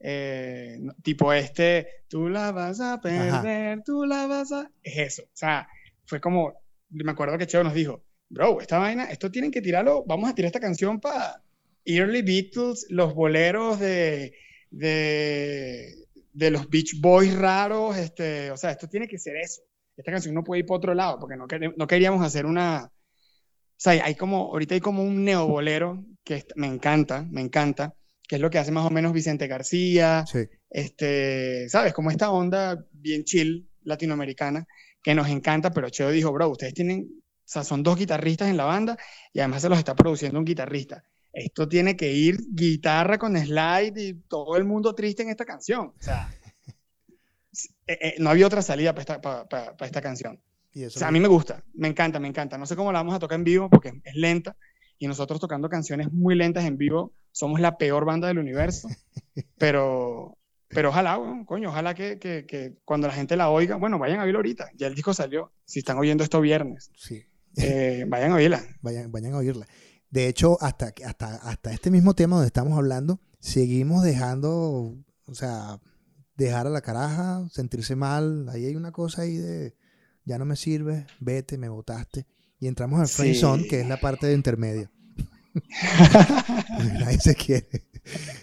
eh, tipo este, tú la vas a perder, tú la vas a... Es eso. O sea, fue como, me acuerdo que Cheo nos dijo, bro, esta vaina, esto tienen que tirarlo, vamos a tirar esta canción para Early Beatles, los boleros de, de, de, los Beach Boys raros, este, o sea, esto tiene que ser eso. Esta canción no puede ir por otro lado, porque no, no queríamos hacer una, sea, hay como, ahorita hay como un neobolero que me encanta, me encanta, que es lo que hace más o menos Vicente García, Sí. este, ¿sabes? Como esta onda bien chill latinoamericana que nos encanta, pero Cheo dijo, bro, ustedes tienen, o sea, son dos guitarristas en la banda y además se los está produciendo un guitarrista. Esto tiene que ir guitarra con slide y todo el mundo triste en esta canción. O sea, eh, eh, no había otra salida esta, para esta canción. Y O eso sea, a mí me gusta, me encanta, me encanta. No sé cómo la vamos a tocar en vivo porque es lenta y nosotros tocando canciones muy lentas en vivo somos la peor banda del universo. Pero, pero ojalá, weón, coño, ojalá que, que, que cuando la gente la oiga, bueno, vayan a oírlo ahorita. Ya el disco salió. Si están oyendo esto viernes, sí. eh, vayan a oírla. Vayan, vayan a oírla. De hecho, hasta, hasta, hasta este mismo tema donde estamos hablando, seguimos dejando, o sea, dejar a la caraja, sentirse mal. Ahí hay una cosa ahí de, ya no me sirve, vete, me botaste. Y entramos al friend Sí. zone, que es la parte de intermedio. Nadie se quiere.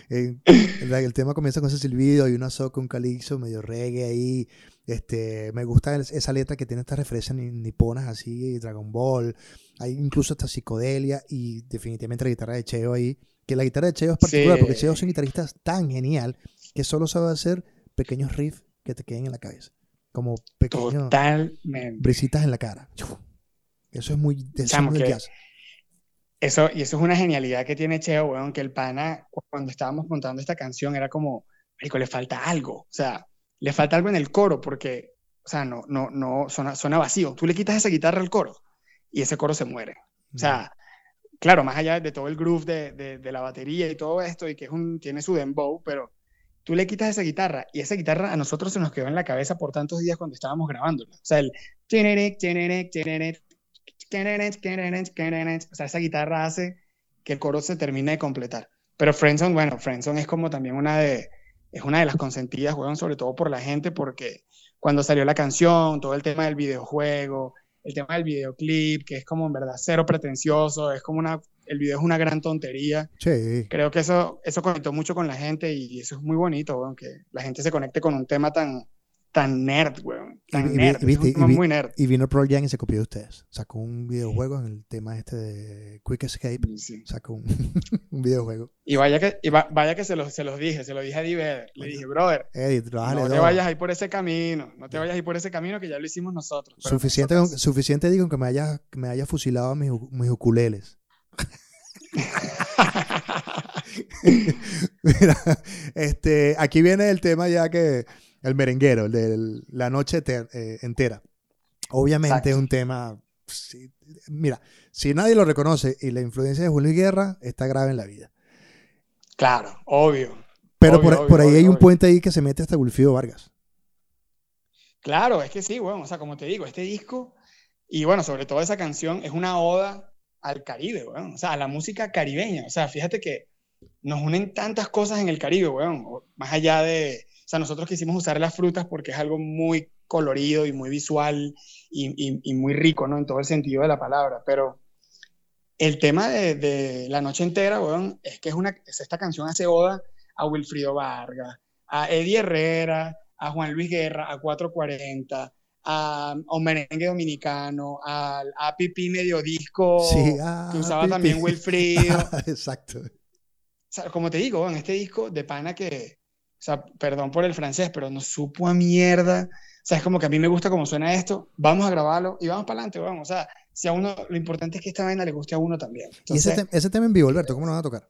El, el tema comienza con ese silbido y una soca, un calixo, medio reggae ahí. Este, me gusta el- esa letra que tiene estas referencias ni- niponas así, Dragon Ball. Hay incluso esta psicodelia y definitivamente la guitarra de Cheo ahí. Que la guitarra de Cheo es particular Sí. porque Cheo es un guitarrista tan genial que solo sabe hacer pequeños riffs que te queden en la cabeza. Como pequeños Totalmente. brisitas en la cara. Eso es muy, eso es Chamo, muy que- jazz. Eso, y eso es una genialidad que tiene Cheo, weón, que el pana, cu- cuando estábamos montando esta canción, era como, marico, le falta algo. O sea, le falta algo en el coro, porque, o sea, no, no, no, suena, suena vacío. Tú le quitas esa guitarra al coro y ese coro se muere. O sea, claro, más allá de todo el groove de, de, de la batería y todo esto, y que es un, tiene su dembow, pero tú le quitas esa guitarra y esa guitarra a nosotros se nos quedó en la cabeza por tantos días cuando estábamos grabándola. O sea, el... O sea, esa guitarra hace que el coro se termine de completar. Pero Friendzone, bueno, Friendzone es como también una de, es una de las consentidas, weón, sobre todo por la gente, porque cuando salió la canción, todo el tema del videojuego, el tema del videoclip, que es como en verdad cero pretencioso, es como una, el video es una gran tontería. Sí. Creo que eso, eso conectó mucho con la gente y eso es muy bonito, weón, que la gente se conecte con un tema tan, tan nerd, weón. Tan Y- nerd, y viste, es un tema y vi- muy nerd. Y vino Pearl Jam y se copió de ustedes. Sacó un videojuego en el tema este de Quick Escape. Sí. Sacó un, un videojuego. Y vaya que, y va- vaya que se los, se los dije, se los dije a Eddie Vedder. Le dije, brother, bájale no te dos. vayas ahí por ese camino, no te vayas ahí por ese camino que ya lo hicimos nosotros. Suficiente, con- suficiente digo que me haya, que me haya fusilado mis, mis ukuleles. Mira, este, aquí viene el tema ya que el merenguero, el de la noche eh, entera. Obviamente Exacto. es un tema. sí, mira, si nadie lo reconoce y la influencia de Julio Guerra está grave en la vida. Claro, obvio. Pero Obvio, por, obvio, por ahí obvio, hay un puente ahí que se mete hasta Gulfío Vargas. Claro, es que sí, bueno, o sea, como te digo, este disco, y bueno, sobre todo esa canción, es una oda al Caribe, weón, o sea, a la música caribeña, o sea, fíjate que nos unen tantas cosas en el Caribe, weón, más allá de, o sea, nosotros quisimos usar las frutas porque es algo muy colorido y muy visual y, y- muy rico, ¿no? En todo el sentido de la palabra, pero el tema de, de La Noche Entera, weón, es que es una, es esta canción hace oda a Wilfrido Vargas, a Eddie Herrera, a Juan Luis Guerra, a 440, a, a un merengue dominicano, a, a Pipí Medio Disco, Sí, ah, que usaba Pipi. también Wilfrido. Exacto. O sea, como te digo, en este disco de pana que, o sea, perdón por el francés, pero no supo a mierda. O sea, es como que a mí me gusta cómo suena esto, vamos a grabarlo y vamos para adelante, vamos. O sea, si a uno, lo importante es que esta vaina le guste a uno también. y ese, Entonces, te- ese tema en vivo, Alberto, ¿cómo lo van a tocar?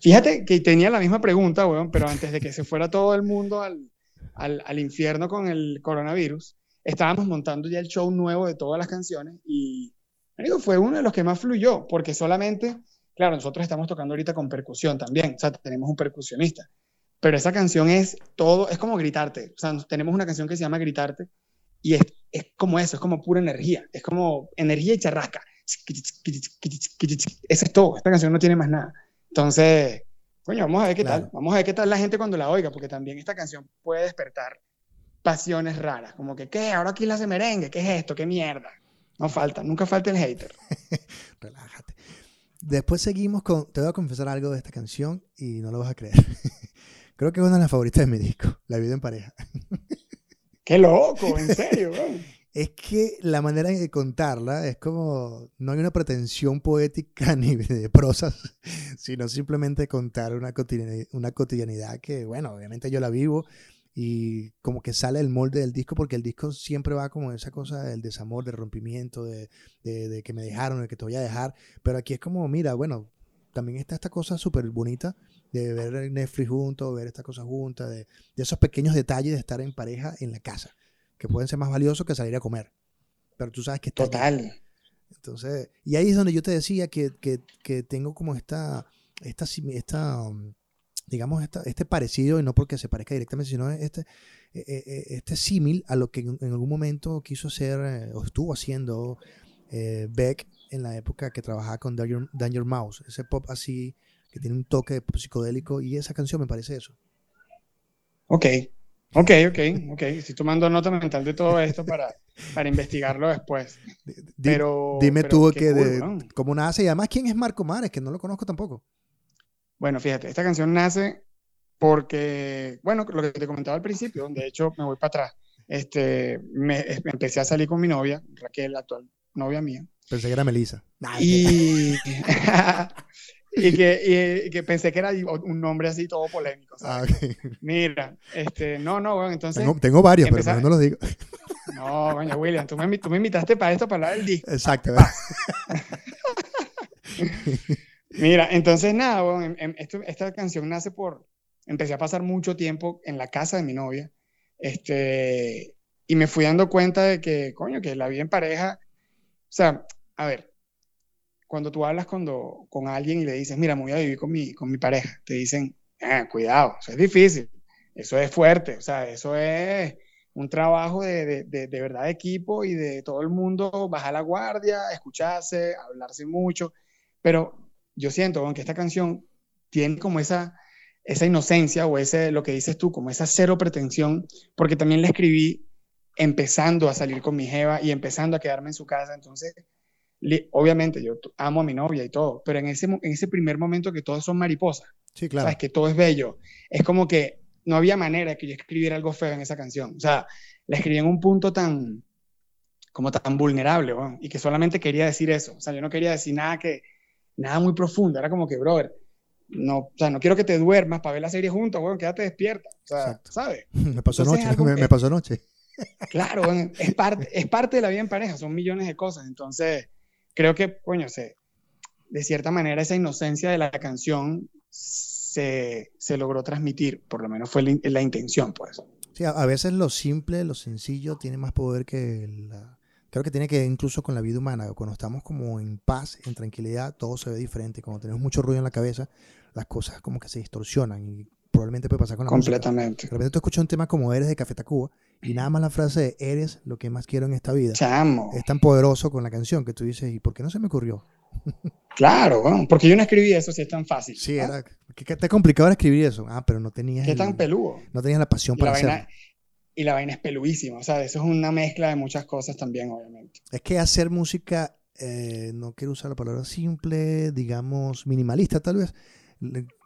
Fíjate que tenía la misma pregunta, weón, pero antes de que se fuera todo el mundo al, al, al infierno con el coronavirus, estábamos montando ya el show nuevo de todas las canciones y marico, fue uno de los que más fluyó, porque solamente, claro, nosotros estamos tocando ahorita con percusión también, o sea, tenemos un percusionista, pero esa canción es todo, es como gritarte, o sea, tenemos una canción que se llama Gritarte y es, es como eso, es como pura energía, es como energía y charrasca. Eso es todo, esta canción no tiene más nada. Entonces, coño, vamos a ver qué Claro. tal. Vamos a ver qué tal la gente cuando la oiga, porque también esta canción puede despertar pasiones raras, como que, ¿qué? Ahora aquí la hace merengue, ¿qué es esto? ¿Qué mierda? No falta, nunca falta el hater. Relájate. Después seguimos con. Te voy a confesar algo de esta canción y no lo vas a creer. Creo que es una de las favoritas de mi disco, La vida en pareja. ¡Qué loco! En serio, weón. Es que la manera de contarla es como, no hay una pretensión poética ni de prosas, sino simplemente contar una cotidianidad, una cotidianidad que, bueno, obviamente yo la vivo y como que sale el molde del disco porque el disco siempre va como esa cosa del desamor, del rompimiento, de, de, que me dejaron, de que te voy a dejar, pero aquí es como, mira, bueno, también está esta cosa súper bonita de ver Netflix juntos, ver esta cosa juntas, de, de esos pequeños detalles de estar en pareja en la casa que pueden ser más valiosos que salir a comer. Pero tú sabes que está Total. Entonces, y ahí es donde yo te decía que, que, que tengo como esta, esta, esta um, digamos, esta, este parecido, y no porque se parezca directamente, sino este, e, e, e, este símil a lo que en, algún momento quiso hacer eh, o estuvo haciendo eh, Beck en la época que trabajaba con Danger, Danger Mouse. Ese pop así, que tiene un toque psicodélico, y esa canción me parece eso. Ok, Ok, ok, ok. Estoy tomando nota mental de todo esto para, para investigarlo después. Pero, Dime tú que de, cómo nace y además quién es Marco Mares, que no lo conozco tampoco. Bueno, fíjate, esta canción nace porque, bueno, lo que te comentaba al principio, de hecho me voy para atrás. Este, me, empecé a salir con mi novia, Raquel, la actual novia mía. Pensé que era Melissa. Y, y que, que, pensé que era un nombre así todo polémico. Ah, Mira, este, no, no, bueno, entonces. Tengo, varios, pero no los digo. No, coño, William, tú me, tú me invitaste para esto, para hablar del disco. Exacto. Mira, entonces nada, bueno, em, em, esta canción nace por. Empecé a pasar mucho tiempo en la casa de mi novia. Este, y me fui dando cuenta de que, coño, que la vida en pareja. O sea, a ver, cuando tú hablas cuando, con alguien y le dices, mira, me voy a vivir con mi, con mi pareja, te dicen, ah, cuidado, eso es difícil, eso es fuerte, o sea, eso es un trabajo de, de, verdad de equipo y de todo el mundo bajar la guardia, escucharse, hablarse mucho, pero yo siento que esta canción tiene como esa, esa inocencia o ese, lo que dices tú, como esa cero pretensión, porque también la escribí empezando a salir con mi jeva y empezando a quedarme en su casa, entonces obviamente yo amo a mi novia y todo, pero en ese, en ese primer momento que todos son mariposas, sí, claro. ¿sabes? que todo es bello, es como que no había manera de que yo escribiera algo feo en esa canción. O sea, la escribí en un punto tan, como tan vulnerable, y que solamente quería decir eso. O sea, yo no quería decir nada que, nada muy profundo, era como que, brother, no, o sea, no quiero que te duermas para ver la serie juntos, bueno, quédate despierta. O sea, ¿sabes? Me pasó anoche, me, pasó anoche. Claro, es, parte, es parte de la vida en pareja, son millones de cosas. Entonces, creo que, coño, se, de cierta manera esa inocencia de la canción se, se logró transmitir, por lo menos fue la, intención, pues. Sí, a, veces lo simple, lo sencillo tiene más poder que la... Creo que tiene que ver incluso con la vida humana. Cuando estamos como en paz, en tranquilidad, todo se ve diferente. Cuando tenemos mucho ruido en la cabeza, las cosas como que se distorsionan y probablemente puede pasar con la Completamente. De repente tú escuchas un tema como Eres de Café Tacuba y nada más la frase de Eres lo que más quiero en esta vida. Chamo. Es tan poderoso con la canción que tú dices, ¿y por qué no se me ocurrió? Claro, porque yo no escribí eso si es tan fácil. Sí, era. ¿Qué, te complicaba escribir eso? Ah, pero no tenías. Qué tan peludo. No tenías la pasión para hacerlo. y la vaina es peludísima. O sea, eso es una mezcla de muchas cosas también, obviamente. Es que hacer música, eh, no quiero usar la palabra simple, digamos, minimalista tal vez,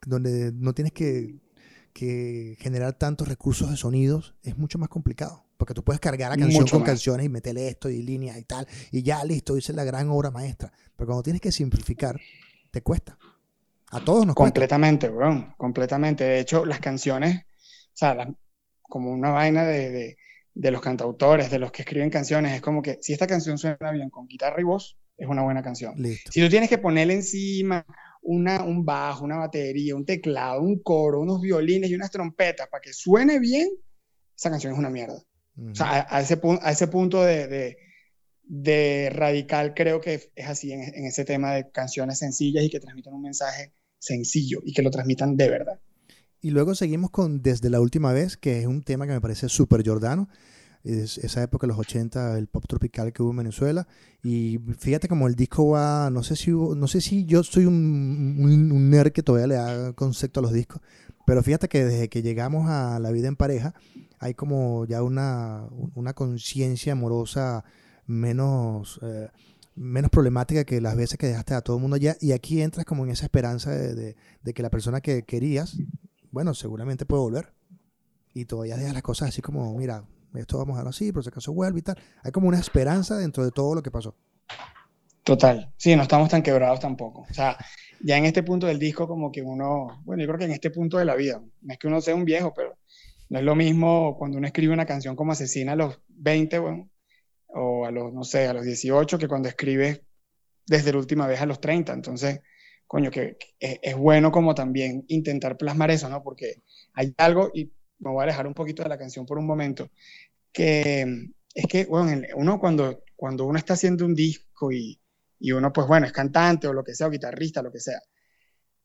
donde no tienes que que generar tantos recursos de sonidos es mucho más complicado. Porque tú puedes cargar la canción con canciones y meterle esto y líneas y tal, y ya listo, dice la gran obra maestra. Pero cuando tienes que simplificar, te cuesta. A todos nos completamente, cuesta. Completamente, completamente. De hecho, las canciones, o sea, como una vaina de, de, los cantautores, de los que escriben canciones, es como que si esta canción suena bien con guitarra y voz, es una buena canción. Si tú tienes que ponerle encima una, un bajo, una batería, un teclado, un coro, unos violines y unas trompetas para que suene bien, esa canción es una mierda. O sea, a, ese, a ese punto de, de, radical creo que es así en, en, ese tema de canciones sencillas y que transmitan un mensaje sencillo y que lo transmitan de verdad. Y luego seguimos con Desde la última vez, que es un tema que me parece súper jordano esa época, los 80, el pop tropical que hubo en Venezuela. Y fíjate como el disco va, no sé si, no sé si yo soy un, un, nerd que todavía le da concepto a los discos, pero fíjate que desde que llegamos a la vida en pareja, hay como ya una, una conciencia amorosa menos... Eh, menos problemática que las veces que dejaste a todo el mundo allá y aquí entras como en esa esperanza de, de que la persona que querías, bueno, seguramente puede volver y todavía dejas las cosas así como, mira, esto vamos a dejarlo así, pero si acaso vuelve y tal. Hay como una esperanza dentro de todo lo que pasó. Total, sí, no estamos tan quebrados tampoco. O sea, ya en este punto del disco como que uno, bueno, yo creo que en este punto de la vida, no es que uno sea un viejo, pero no es lo mismo cuando uno escribe una canción como Asesina a los 20, bueno, o a los, no sé, a los 18, que cuando escribes desde la última vez a los 30. Entonces, coño, que, es, bueno como también intentar plasmar eso, ¿no? Porque hay algo, y me voy a alejar un poquito de la canción por un momento, que es que, bueno, uno cuando, cuando uno está haciendo un disco y, y uno, pues bueno, es cantante o lo que sea, o guitarrista, lo que sea,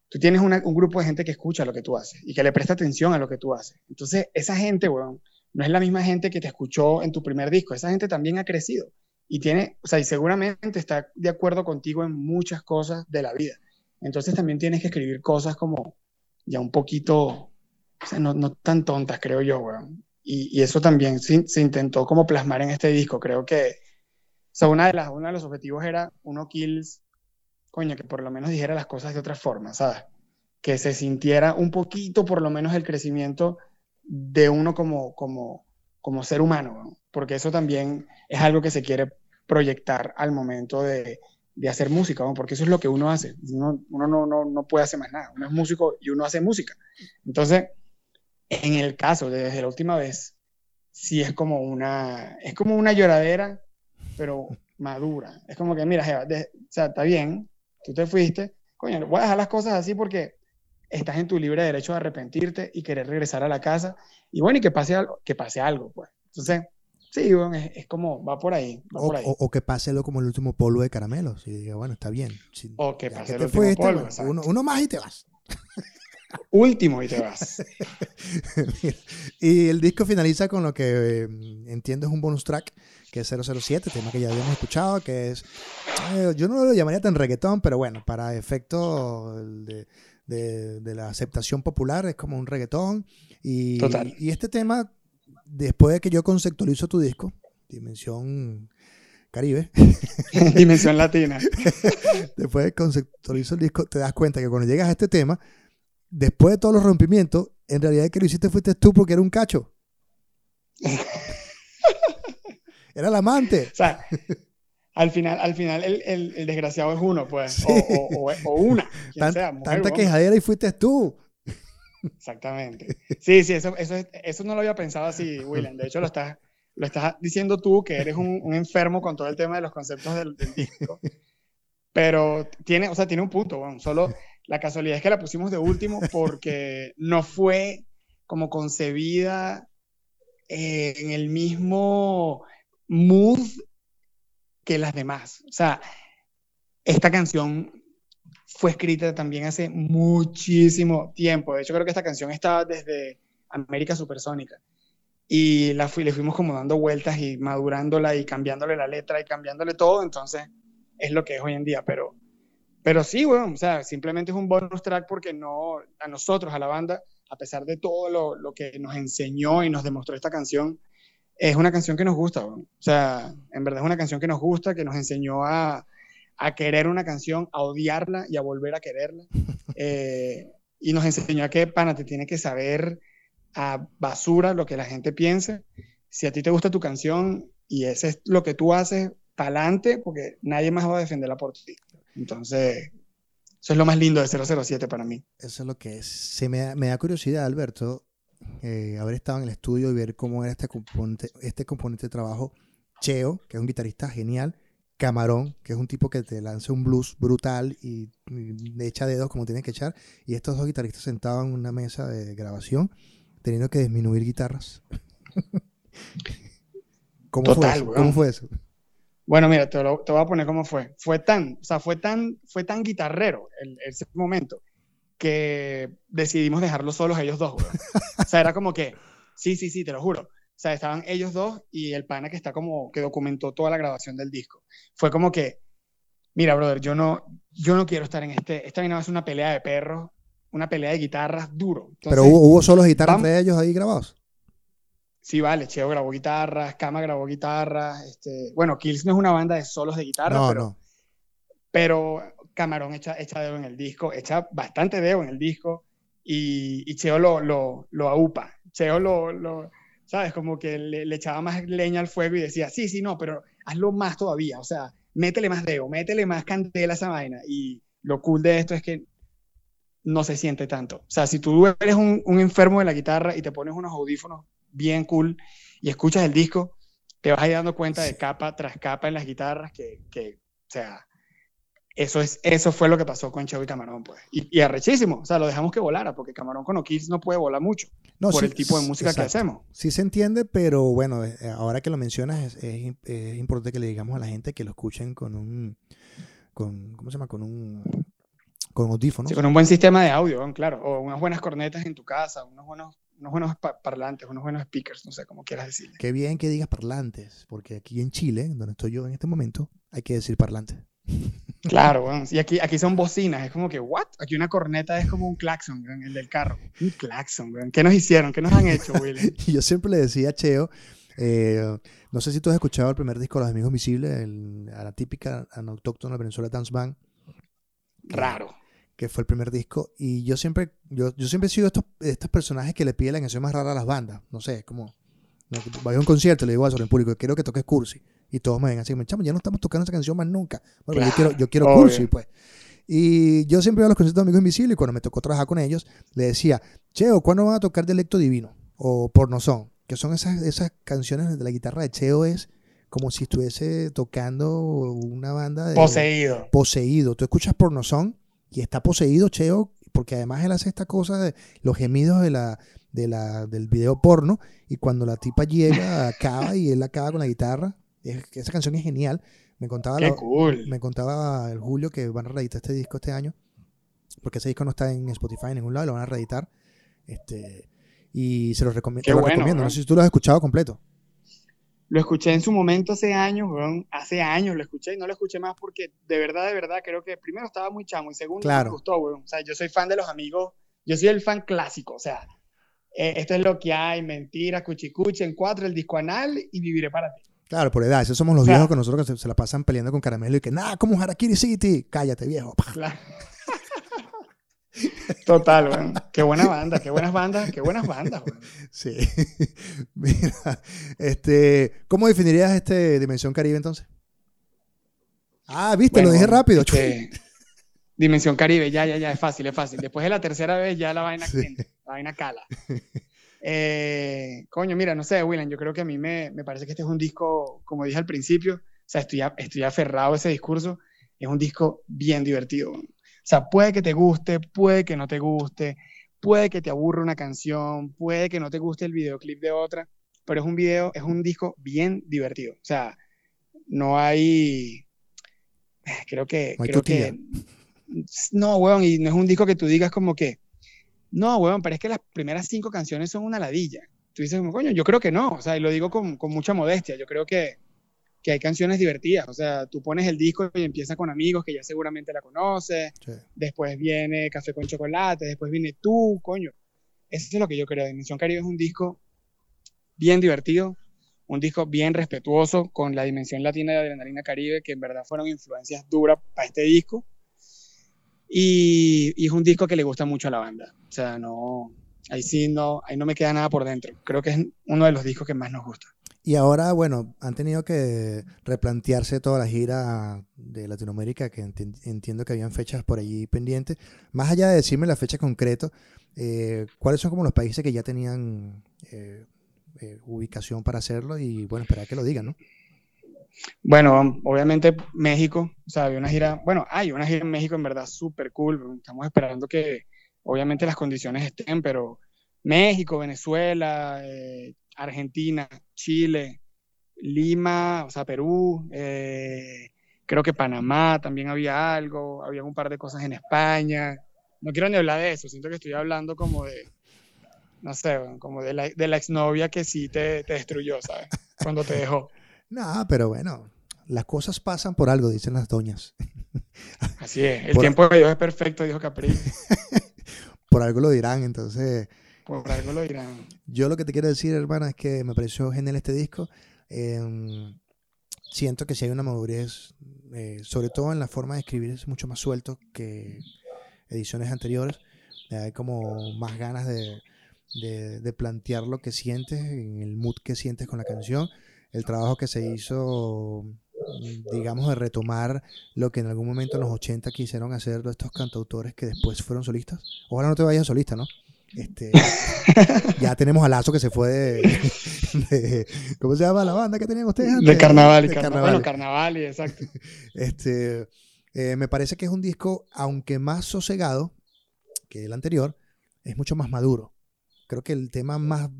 tú tienes un grupo de gente que escucha lo que tú haces y que le presta atención a lo que tú haces. Entonces, esa gente, bueno, no es la misma gente que te escuchó en tu primer disco, esa gente también ha crecido y tiene, o sea, y seguramente está de acuerdo contigo en muchas cosas de la vida. Entonces también tienes que escribir cosas como ya un poquito, no, no tan tontas, creo yo, weón. Y, y, eso también se, se, intentó como plasmar en este disco. Creo que, o sea, una de las, uno de los objetivos era uno kills, coño, que por lo menos dijera las cosas de otra forma, ¿sabes? Que se sintiera un poquito, por lo menos, el crecimiento de uno como, como, como ser humano, porque eso también es algo que se quiere proyectar al momento de, de hacer música, porque eso es lo que uno hace. Uno, uno no, no, no, puede hacer más nada. Uno es músico y uno hace música. Entonces, en el caso de desde la última vez, sí es como una, es como una lloradera, pero madura. Es como que, mira, Jeva, o sea, está bien, tú te fuiste, coño, voy a dejar las cosas así porque estás en tu libre derecho de arrepentirte y querer regresar a la casa. Y bueno, y que pase algo, que pase algo, pues. Entonces, Sí, bueno, es, como, va por ahí. o, que pase lo como el último polvo de caramelos. Y diga, bueno, está bien. o que pase el último polvo. uno, más y te vas. Último y te vas. y el disco finaliza con lo que eh, entiendo es un bonus track, que es 007, tema que ya habíamos escuchado, que es, eh, yo no lo llamaría tan reggaetón, pero bueno, para efecto de, de, la aceptación popular es como un reggaetón. Y, Total. y este tema después de que yo conceptualizo tu disco, Dimensión Caribe. Dimensión Latina. después de conceptualizo el disco, te das cuenta que cuando llegas a este tema, después de todos los rompimientos, en realidad el que lo hiciste fuiste tú porque era un cacho. era el amante. O sea, al final, al final el, el, desgraciado es uno, pues. O, o, una. tanta quejadera y fuiste tú. Exactamente. Sí, sí, eso, eso, eso no lo había pensado así, William. De hecho, lo estás, lo estás diciendo tú, que eres un, un enfermo con todo el tema de los conceptos del, disco. Pero tiene, o sea, tiene un punto, bueno, solo la casualidad es que la pusimos de último porque no fue como concebida eh, en el mismo mood que las demás. O sea, esta canción fue escrita también hace muchísimo tiempo. De hecho, creo que esta canción estaba desde América Supersónica. Y la fui, le fuimos como dando vueltas y madurándola y cambiándole la letra y cambiándole todo. Entonces, es lo que es hoy en día. Pero, pero sí, bueno, o sea, simplemente es un bonus track porque no, a nosotros, a la banda, a pesar de todo lo, lo que nos enseñó y nos demostró esta canción, es una canción que nos gusta. O sea, en verdad es una canción que nos gusta, que nos enseñó a, a querer una canción, a odiarla y a volver a quererla. Eh, y nos enseñó a que, pana, te tiene que saber a basura lo que la gente piense. Si a ti te gusta tu canción y ese es lo que tú haces, pa'lante, porque nadie más va a defenderla por ti. Entonces, eso es lo más lindo de 007 para mí. Eso es lo que es. Se me, da, curiosidad, Alberto, eh, haber estado en el estudio y ver cómo era este componente, este componente de trabajo. Cheo, que es un guitarrista genial, Camarón, que es un tipo que te lanza un blues brutal y, le echa dedos como tiene que echar. Y estos dos guitarristas sentados en una mesa de grabación, teniendo que disminuir guitarras. ¿Cómo, fue eso? ¿Cómo fue eso? Bueno, mira, te, lo, te, voy a poner cómo fue. Fue tan, o sea, fue tan, fue tan guitarrero el, ese momento que decidimos dejarlos solos ellos dos. o sea, era como que, sí, sí, sí, te lo juro. O sea, estaban ellos dos y el pana que está como, que documentó toda la grabación del disco. Fue como que, mira, brother, yo no, yo no quiero estar en este, esta vaina es una pelea de perros, una pelea de guitarras duro. Pero hubo, hubo solo guitarras de ellos ahí grabados. Sí, vale, Cheo grabó guitarras, Kama grabó guitarras, este, bueno, Kills no es una banda de solos de guitarra, pero, no. pero Camarón echa, echa dedo en el disco, echa bastante dedo en el disco y, y Cheo lo, lo, lo aupa, Cheo lo, lo ¿sabes? Como que le, le, echaba más leña al fuego y decía, sí, sí, no, pero hazlo más todavía, o sea, métele más dedo, métele más candela a esa vaina. Y lo cool de esto es que no se siente tanto. O sea, si tú eres un, un enfermo de la guitarra y te pones unos audífonos bien cool y escuchas el disco, te vas a ir dando cuenta de capa tras capa en las guitarras que, que o sea, eso, es, eso fue lo que pasó con Cheo y Camarón, pues. Y, y, arrechísimo, o sea, lo dejamos que volara, porque Camarón con O'Kids no puede volar mucho no, por sí, el tipo de música exacto. que hacemos. Sí se entiende, pero bueno, eh, ahora que lo mencionas, es, es, es, importante que le digamos a la gente que lo escuchen con un, con, ¿cómo se llama? Con un, con audífonos. Sí, con un buen sistema de audio, claro, o unas buenas cornetas en tu casa, unos buenos unos buenos parlantes, unos buenos speakers, no sé cómo quieras decir. Qué bien que digas parlantes, porque aquí en Chile, donde estoy yo en este momento, hay que decir parlantes. Claro, bueno, y aquí, aquí son bocinas, es como que, ¿what? Aquí una corneta es como un claxon, el del carro. Un claxon, ¿qué nos hicieron? ¿Qué nos han hecho, Willy? yo siempre le decía a Cheo, eh, no sé si tú has escuchado el primer disco de Los Amigos Visibles, el, a la típica autóctona Venezuela Dance Band. Raro que fue el primer disco. Y yo siempre, yo, yo siempre he sido estos, estos personajes que le piden la canción más rara a las bandas. No sé, como. No, voy a un concierto y le digo a en público, quiero que toques Cursi. Y todos me ven así, chamo, ya no estamos tocando esa canción más nunca. Bueno, claro, yo quiero, yo quiero Cursi, pues. Y yo siempre iba a los conciertos de Amigos Invisibles y cuando me tocó trabajar con ellos, le decía, Cheo, ¿cuándo van a tocar Delecto Divino? O Pornozón. Que son esas, esas canciones de la guitarra de Cheo es como si estuviese tocando una banda de... Poseído. Poseído. Tú escuchas Pornozón y está poseído Cheo, porque además él hace esta cosa de los gemidos de la, de la, del video porno, y cuando la tipa llega, acaba y él acaba con la guitarra. Es, esa canción es genial. Me contaba, cool. me contaba el Julio que van a reeditar este disco este año, porque ese disco no está en Spotify en ningún lado, lo van a reeditar. Este, y se los recom Qué lo bueno, recomiendo. ¿no? No sé si tú lo has escuchado completo. Lo escuché en su momento hace años, weón. Hace años lo escuché y no lo escuché más porque de verdad, de verdad, creo que primero estaba muy chamo y segundo Claro. me gustó, weón. O sea, yo soy fan de los amigos, yo soy el fan clásico, o sea, eh, esto es lo que hay, mentira, cuchicuchi, en cuatro, el disco anal y viviré para ti. Claro, por edad. Esos somos los viejos que nosotros que se, se la pasan peleando con caramelo y que, nada, como Harakiri City. Cállate, viejo. Claro. Total, weón. Qué buena banda, qué buenas bandas, qué buenas bandas, weón. Sí. Mira, este, ¿cómo definirías este Dimensión Caribe entonces? Ah, viste, lo dije rápido. este, Dimensión Caribe, ya, ya, ya, es fácil, es fácil. Después de la tercera vez ya la vaina, Sí. la vaina cala. Eh, coño, mira, no sé, William, yo creo que a mí me, me parece que este es un disco, como dije al principio, o sea, estoy, a- estoy aferrado a ese discurso, es un disco bien divertido. O sea, puede que te guste, puede que no te guste, puede que te aburra una canción, puede que no te guste el videoclip de otra, pero es un video, es un disco bien divertido. O sea, no hay, creo que, No hay creo tutilla. que, no, weón, y no es un disco que tú digas como que, no, weón, pero es que las primeras cinco canciones son una ladilla. Tú dices, coño, yo creo que no, o sea, y lo digo con, con mucha modestia, yo creo que, que hay canciones divertidas, o sea, tú pones el disco y empieza con amigos que ya seguramente la conoces, Sí. después viene Café con Chocolate, después viene tú, coño. Eso es lo que yo creo. Dimensión Caribe es un disco bien divertido, un disco bien respetuoso con la dimensión latina de Adrenalina Caribe, que en verdad fueron influencias duras para este disco. Y, y es un disco que le gusta mucho a la banda. O sea, no, ahí sí no, ahí no me queda nada por dentro. Creo que es uno de los discos que más nos gusta. Y ahora, bueno, han tenido que replantearse toda la gira de Latinoamérica, que enti- entiendo que habían fechas por allí pendientes. Más allá de decirme la fecha concreta, eh, ¿cuáles son como los países que ya tenían eh, eh, ubicación para hacerlo? Y bueno, esperar que lo digan, ¿no? Bueno, obviamente México, o sea, había una gira, bueno, hay una gira en México en verdad súper cool, estamos esperando que obviamente las condiciones estén, pero México, Venezuela, eh, Argentina, Chile, Lima, o sea, Perú, eh, creo que Panamá también había algo, había un par de cosas en España, no quiero ni hablar de eso, siento que estoy hablando como de, no sé, como de la, de la exnovia que sí te, te destruyó, ¿sabes? Cuando te dejó. No, pero bueno, las cosas pasan por algo, dicen las doñas. Así es, el Por- tiempo de Dios es perfecto, dijo Capri. Por algo lo dirán, entonces Yo lo que te quiero decir, hermana, es que me pareció genial este disco. Eh, siento que si hay una madurez, eh, sobre todo en la forma de escribir, es mucho más suelto que ediciones anteriores. Hay como más ganas de, plantear lo que sientes, en el mood que sientes con la canción, el trabajo que se hizo, digamos, de retomar lo que en algún momento en los 80 quisieron hacer estos cantautores que después fueron solistas. Ojalá no te vayas solista, ¿no? Este, ya tenemos a Lazo que se fue de, ¿Cómo se llama la banda que tenían ustedes antes? De Carnaval. De carnaval. Bueno, Carnaval, exacto. Este, eh, me parece que es un disco, aunque más sosegado que el anterior, es mucho más maduro. Creo que el tema más,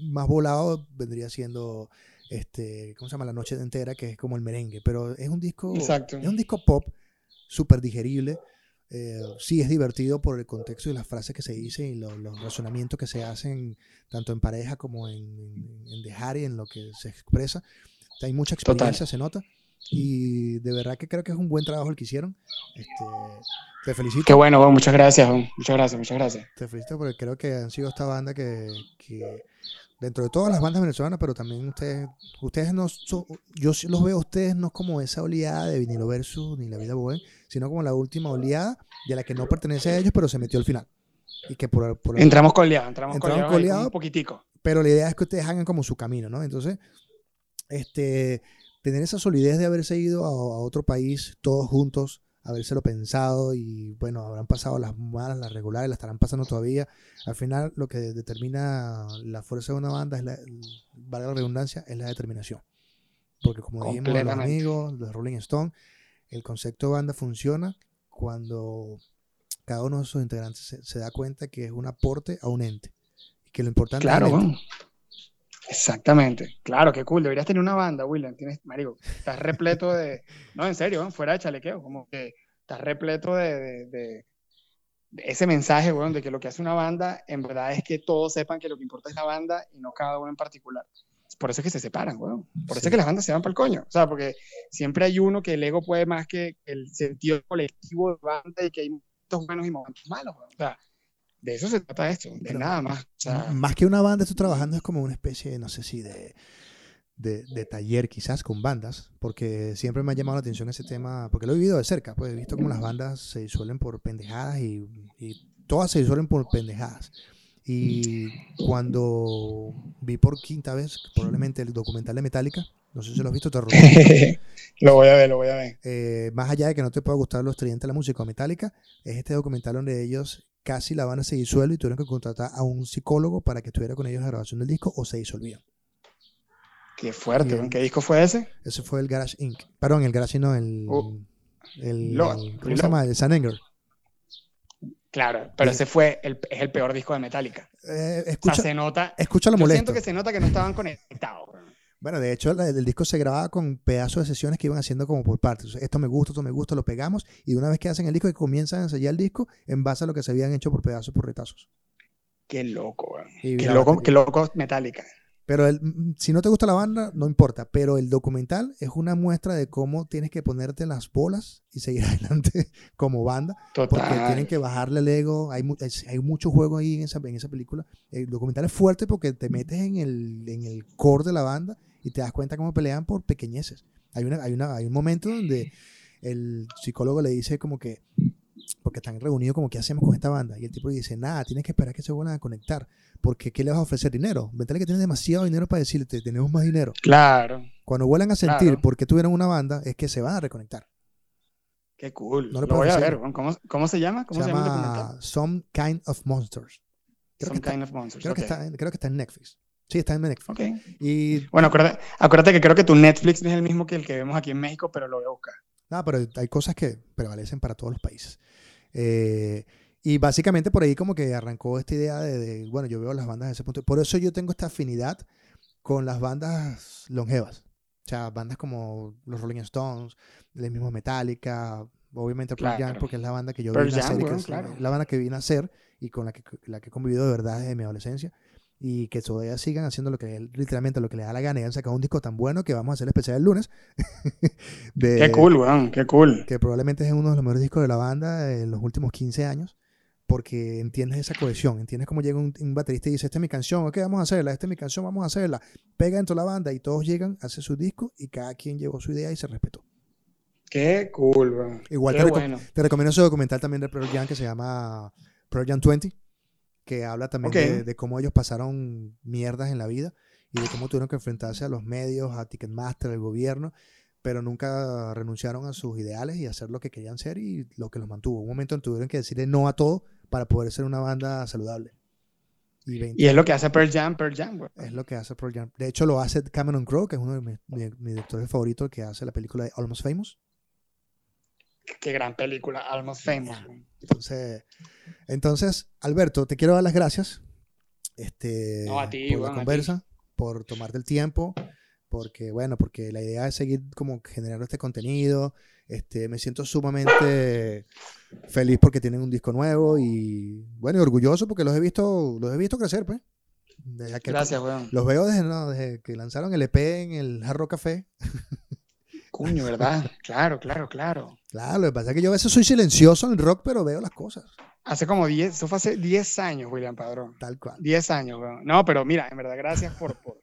más volado vendría siendo este, ¿cómo se llama? La noche entera, que es como el merengue. Pero es un disco, Exacto. es un disco pop súper digerible. Eh, sí es divertido por el contexto y las frases que se dicen y los razonamientos que se hacen tanto en pareja como en, dejar y en lo que se expresa. Hay mucha experiencia, se nota. Y de verdad que creo que es un buen trabajo el que hicieron. Este, te felicito. Qué bueno, muchas gracias, muchas gracias, muchas gracias. Te felicito porque creo que han sido esta banda que, que dentro de todas las bandas venezolanas, pero también ustedes, ustedes no son, yo los veo a ustedes no como esa oleada de vinilo versus ni la vida bohem, sino como la última oleada de la que no pertenece a ellos, pero se metió al final. Y que por, entramos coleados, entramos, entramos coleados un poquitico. Pero la idea es que ustedes hagan como su camino, ¿no? Entonces, este, tener esa solidez de haberse ido a, a otro país todos juntos, habérselo pensado y bueno, habrán pasado las malas, las regulares, las estarán pasando todavía. Al final lo que determina la fuerza de una banda es la, vale la redundancia, es la determinación. Porque como dijimos los amigos, los Rolling Stone, el concepto de banda funciona cuando cada uno de sus integrantes se, da cuenta que es un aporte a un ente. Y que lo importante claro, es Exactamente. Claro, qué cool. Deberías tener una banda, William. Tienes, marico, estás repleto de... No, en serio, fuera de chalequeo. Como que estás repleto de, de, ese mensaje, weón, de que lo que hace una banda, en verdad es que todos sepan que lo que importa es la banda y no cada uno en particular. Por eso es que se separan, weón. Por eso es que las bandas se van para el coño. O sea, porque siempre hay uno que el ego puede más que el sentido colectivo de banda y que hay momentos buenos y momentos malos, weón. O sea, de eso se trata esto, de nada más. más que una banda, estoy trabajando es como una especie, no sé si de, de, taller quizás con bandas, porque siempre me ha llamado la atención ese tema, porque lo he vivido de cerca, pues he visto como las bandas se disuelven por pendejadas y, todas se disuelven por pendejadas. Y cuando vi por quinta vez, probablemente el documental de Metallica, no sé si lo has visto, te Lo voy a ver, lo voy a ver. Eh, más allá de que no te pueda gustar los estudiantes de la música Metallica, es este documental donde ellos casi la van a seguir suelo y tuvieron que contratar a un psicólogo para que estuviera con ellos en la grabación del disco o se disolvían. Qué fuerte, ¿en qué disco fue ese? Ese fue el Garage Inc. Perdón, el Garage no, el. Uh, el, ¿Cómo se llama? El San Anger. Claro, pero ese fue el, es el peor disco de Metallica. Eh, escucha, o sea, se nota. Escucha lo yo siento que se nota que no estaban conectados. Bueno, de hecho, el, disco se grababa con pedazos de sesiones que iban haciendo como por partes. esto me gusta, esto me gusta, lo pegamos. Y una vez que hacen el disco, y comienzan a ensayar el disco en base a lo que se habían hecho por pedazos, por retazos. Qué loco, Qué loco, qué loco Metallica. Pero el, mm, si no te gusta la banda, no importa. Pero el documental es una muestra de cómo tienes que ponerte las bolas y seguir adelante como banda. Total. Porque tienen que bajarle el ego. Hay, hay mucho juego ahí en esa, en esa película. El documental es fuerte porque te metes en el, en el core de la banda y te das cuenta cómo pelean por pequeñeces. Hay, una, hay, una, hay un momento donde el psicólogo le dice como que, porque están reunidos como, ¿qué hacemos con esta banda? Y el tipo dice, nada, tienes que esperar que se vuelvan a conectar. Porque ¿qué le vas a ofrecer? Dinero. Ventale que tienes demasiado dinero para decirte, tenemos más dinero. Claro. Cuando vuelvan a sentir por qué tuvieron una banda, es que se van a reconectar. Qué cool. No lo, voy a ver. ¿Cómo, ¿Cómo, se llama? ¿Cómo se, llama, Some Kind of Monsters. Creo Some Kind of Monsters. Creo, que está, creo que está en Netflix. Sí, está en Netflix. Okay. Y, bueno, acuérdate, acuérdate, que creo que tu Netflix es el mismo que el que vemos aquí en México, pero lo voy a buscar. No, pero hay cosas que prevalecen para todos los países. Eh, y básicamente por ahí como que arrancó esta idea de, bueno, yo veo las bandas de ese punto. Por eso yo tengo esta afinidad con las bandas longevas. O sea, bandas como los Rolling Stones, el mismo Metallica, obviamente Pearl Jam, porque es la banda que yo vine a hacer, la banda que vine a hacer y con la que, la que he convivido de verdad desde mi adolescencia y que todavía sigan haciendo lo que literalmente lo que le da la gana y han sacado un disco tan bueno que vamos a hacer especial el lunes. qué cool, weón, qué cool. Que probablemente es uno de los mejores discos de la banda en los últimos 15 años porque entiendes esa cohesión, entiendes cómo llega un, baterista y dice, esta es mi canción, ok, vamos a hacerla, esta es mi canción, vamos a hacerla, pega dentro de la banda y todos llegan, hace su disco y cada quien llevó su idea y se respetó. Qué cool, bro. Igual te, recomiendo ese documental también de Pearl Jam que se llama Pearl Jam 20, que habla también de, de, cómo ellos pasaron mierdas en la vida y de cómo tuvieron que enfrentarse a los medios, a Ticketmaster, al gobierno, pero nunca renunciaron a sus ideales y a hacer lo que querían ser y lo que los mantuvo. Un momento en tuvieron que decirle no a todo para poder ser una banda saludable. Y, es lo que hace Pearl Jam, Pearl Jam. Es lo que hace Pearl Jam. De hecho, lo hace Cameron Crowe, que es uno de mis, directores favoritos, que hace la película de Almost Famous. Qué gran película, Almost Famous. Entonces, entonces, Alberto, te quiero dar las gracias este, por la conversa, por tomarte el tiempo, porque, bueno, porque la idea es seguir como generando este contenido. Este, me siento sumamente feliz porque tienen un disco nuevo y, bueno, y orgulloso porque los he visto, los he visto crecer, pues. Gracias, weón. Los veo desde, desde, que lanzaron el EP en el Jarro Café. Cuño, ¿verdad? Claro, claro, claro. Claro, lo que pasa es que yo a veces soy silencioso en el rock, pero veo las cosas. Hace como 10, eso fue hace 10 años, William Padrón. Tal cual. 10 años, weón. No, pero mira, en verdad, gracias por, por,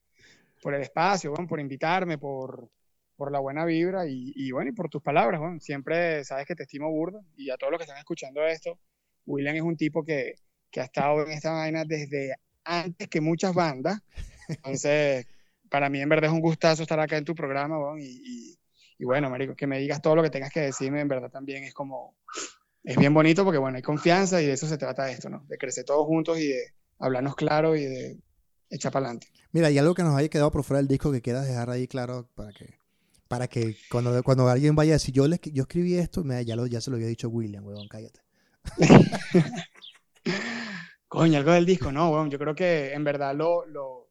por el espacio, bueno, por invitarme, por, por la buena vibra y, y, bueno, y por tus palabras, bueno. Siempre sabes que te estimo burdo y a todos los que están escuchando esto, William es un tipo que, que ha estado en esta vaina desde antes que muchas bandas. Entonces, para mí en verdad es un gustazo estar acá en tu programa, y, y, bueno, marico, que me digas todo lo que tengas que decirme, en verdad también es como, es bien bonito porque bueno, hay confianza y de eso se trata esto, ¿no? De crecer todos juntos y de hablarnos claro y de echar para adelante. Mira, y algo que nos haya quedado por fuera del disco que queda dejar ahí claro para que para que cuando, cuando alguien vaya a decir, yo, le, yo escribí esto, ya, lo, ya se lo había dicho William, huevón, cállate. Coño, algo del disco, no, weón. Yo creo que en verdad lo, lo,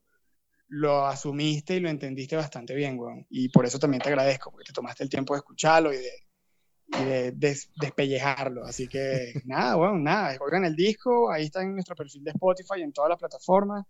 lo asumiste y lo entendiste bastante bien, weón. Y por eso también te agradezco, porque te tomaste el tiempo de escucharlo y de, y de despellejarlo. Así que nada, weón, nada. Oigan el disco, ahí está en nuestro perfil de Spotify, en todas las plataformas.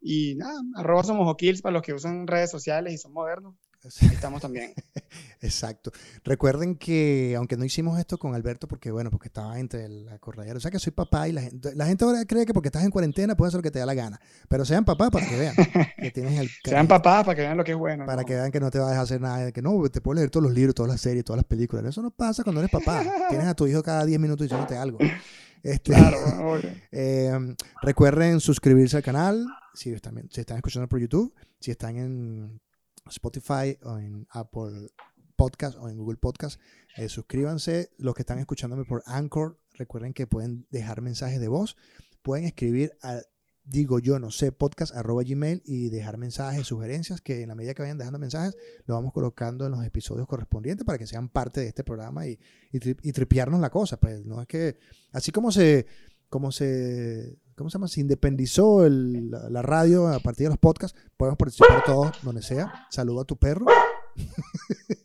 Y nada, arroba somos Kills para los que usan redes sociales y son modernos. Estamos también. Exacto. Recuerden que, aunque no hicimos esto con Alberto, porque bueno, porque estaba entre la corredera, o sea que soy papá y la gente, la gente ahora cree que porque estás en cuarentena puedes hacer lo que te da la gana. Pero sean papás para que vean que tienes el. sean papás para que vean lo que es bueno. Para que vean que no te vas a hacer nada, que no, te puedo leer todos los libros, todas las series, todas las películas. Eso no pasa cuando eres papá. Tienes a tu hijo cada 10 minutos diciéndote algo. Este, claro, eh, recuerden suscribirse al canal si están, si están escuchando por YouTube, si están en Spotify o en Apple Podcast o en Google Podcast, eh, suscríbanse. Los que están escuchándome por Anchor, recuerden que pueden dejar mensajes de voz, pueden escribir a digo yo no sé podcast arroba gmail y dejar mensajes, sugerencias que en la medida que vayan dejando mensajes lo vamos colocando en los episodios correspondientes para que sean parte de este programa y, y, tripiarnos la cosa. Pues no es que así como se como se ¿cómo se llama? Se independizó la, radio a partir de los podcasts. Podemos participar todos donde sea. Saludo a tu perro.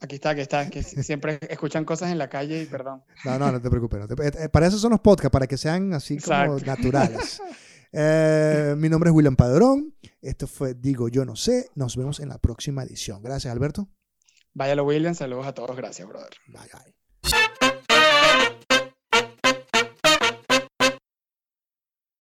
Aquí está, aquí está, que siempre escuchan cosas en la calle y perdón. No, no, no te preocupes. Eh, para eso son los podcasts, para que sean así como naturales. Eh, mi nombre es William Padrón. Esto fue Digo Yo No Sé. Nos vemos en la próxima edición. Gracias, Alberto. Váyalo, William. Saludos a todos. Gracias, brother. Bye, bye.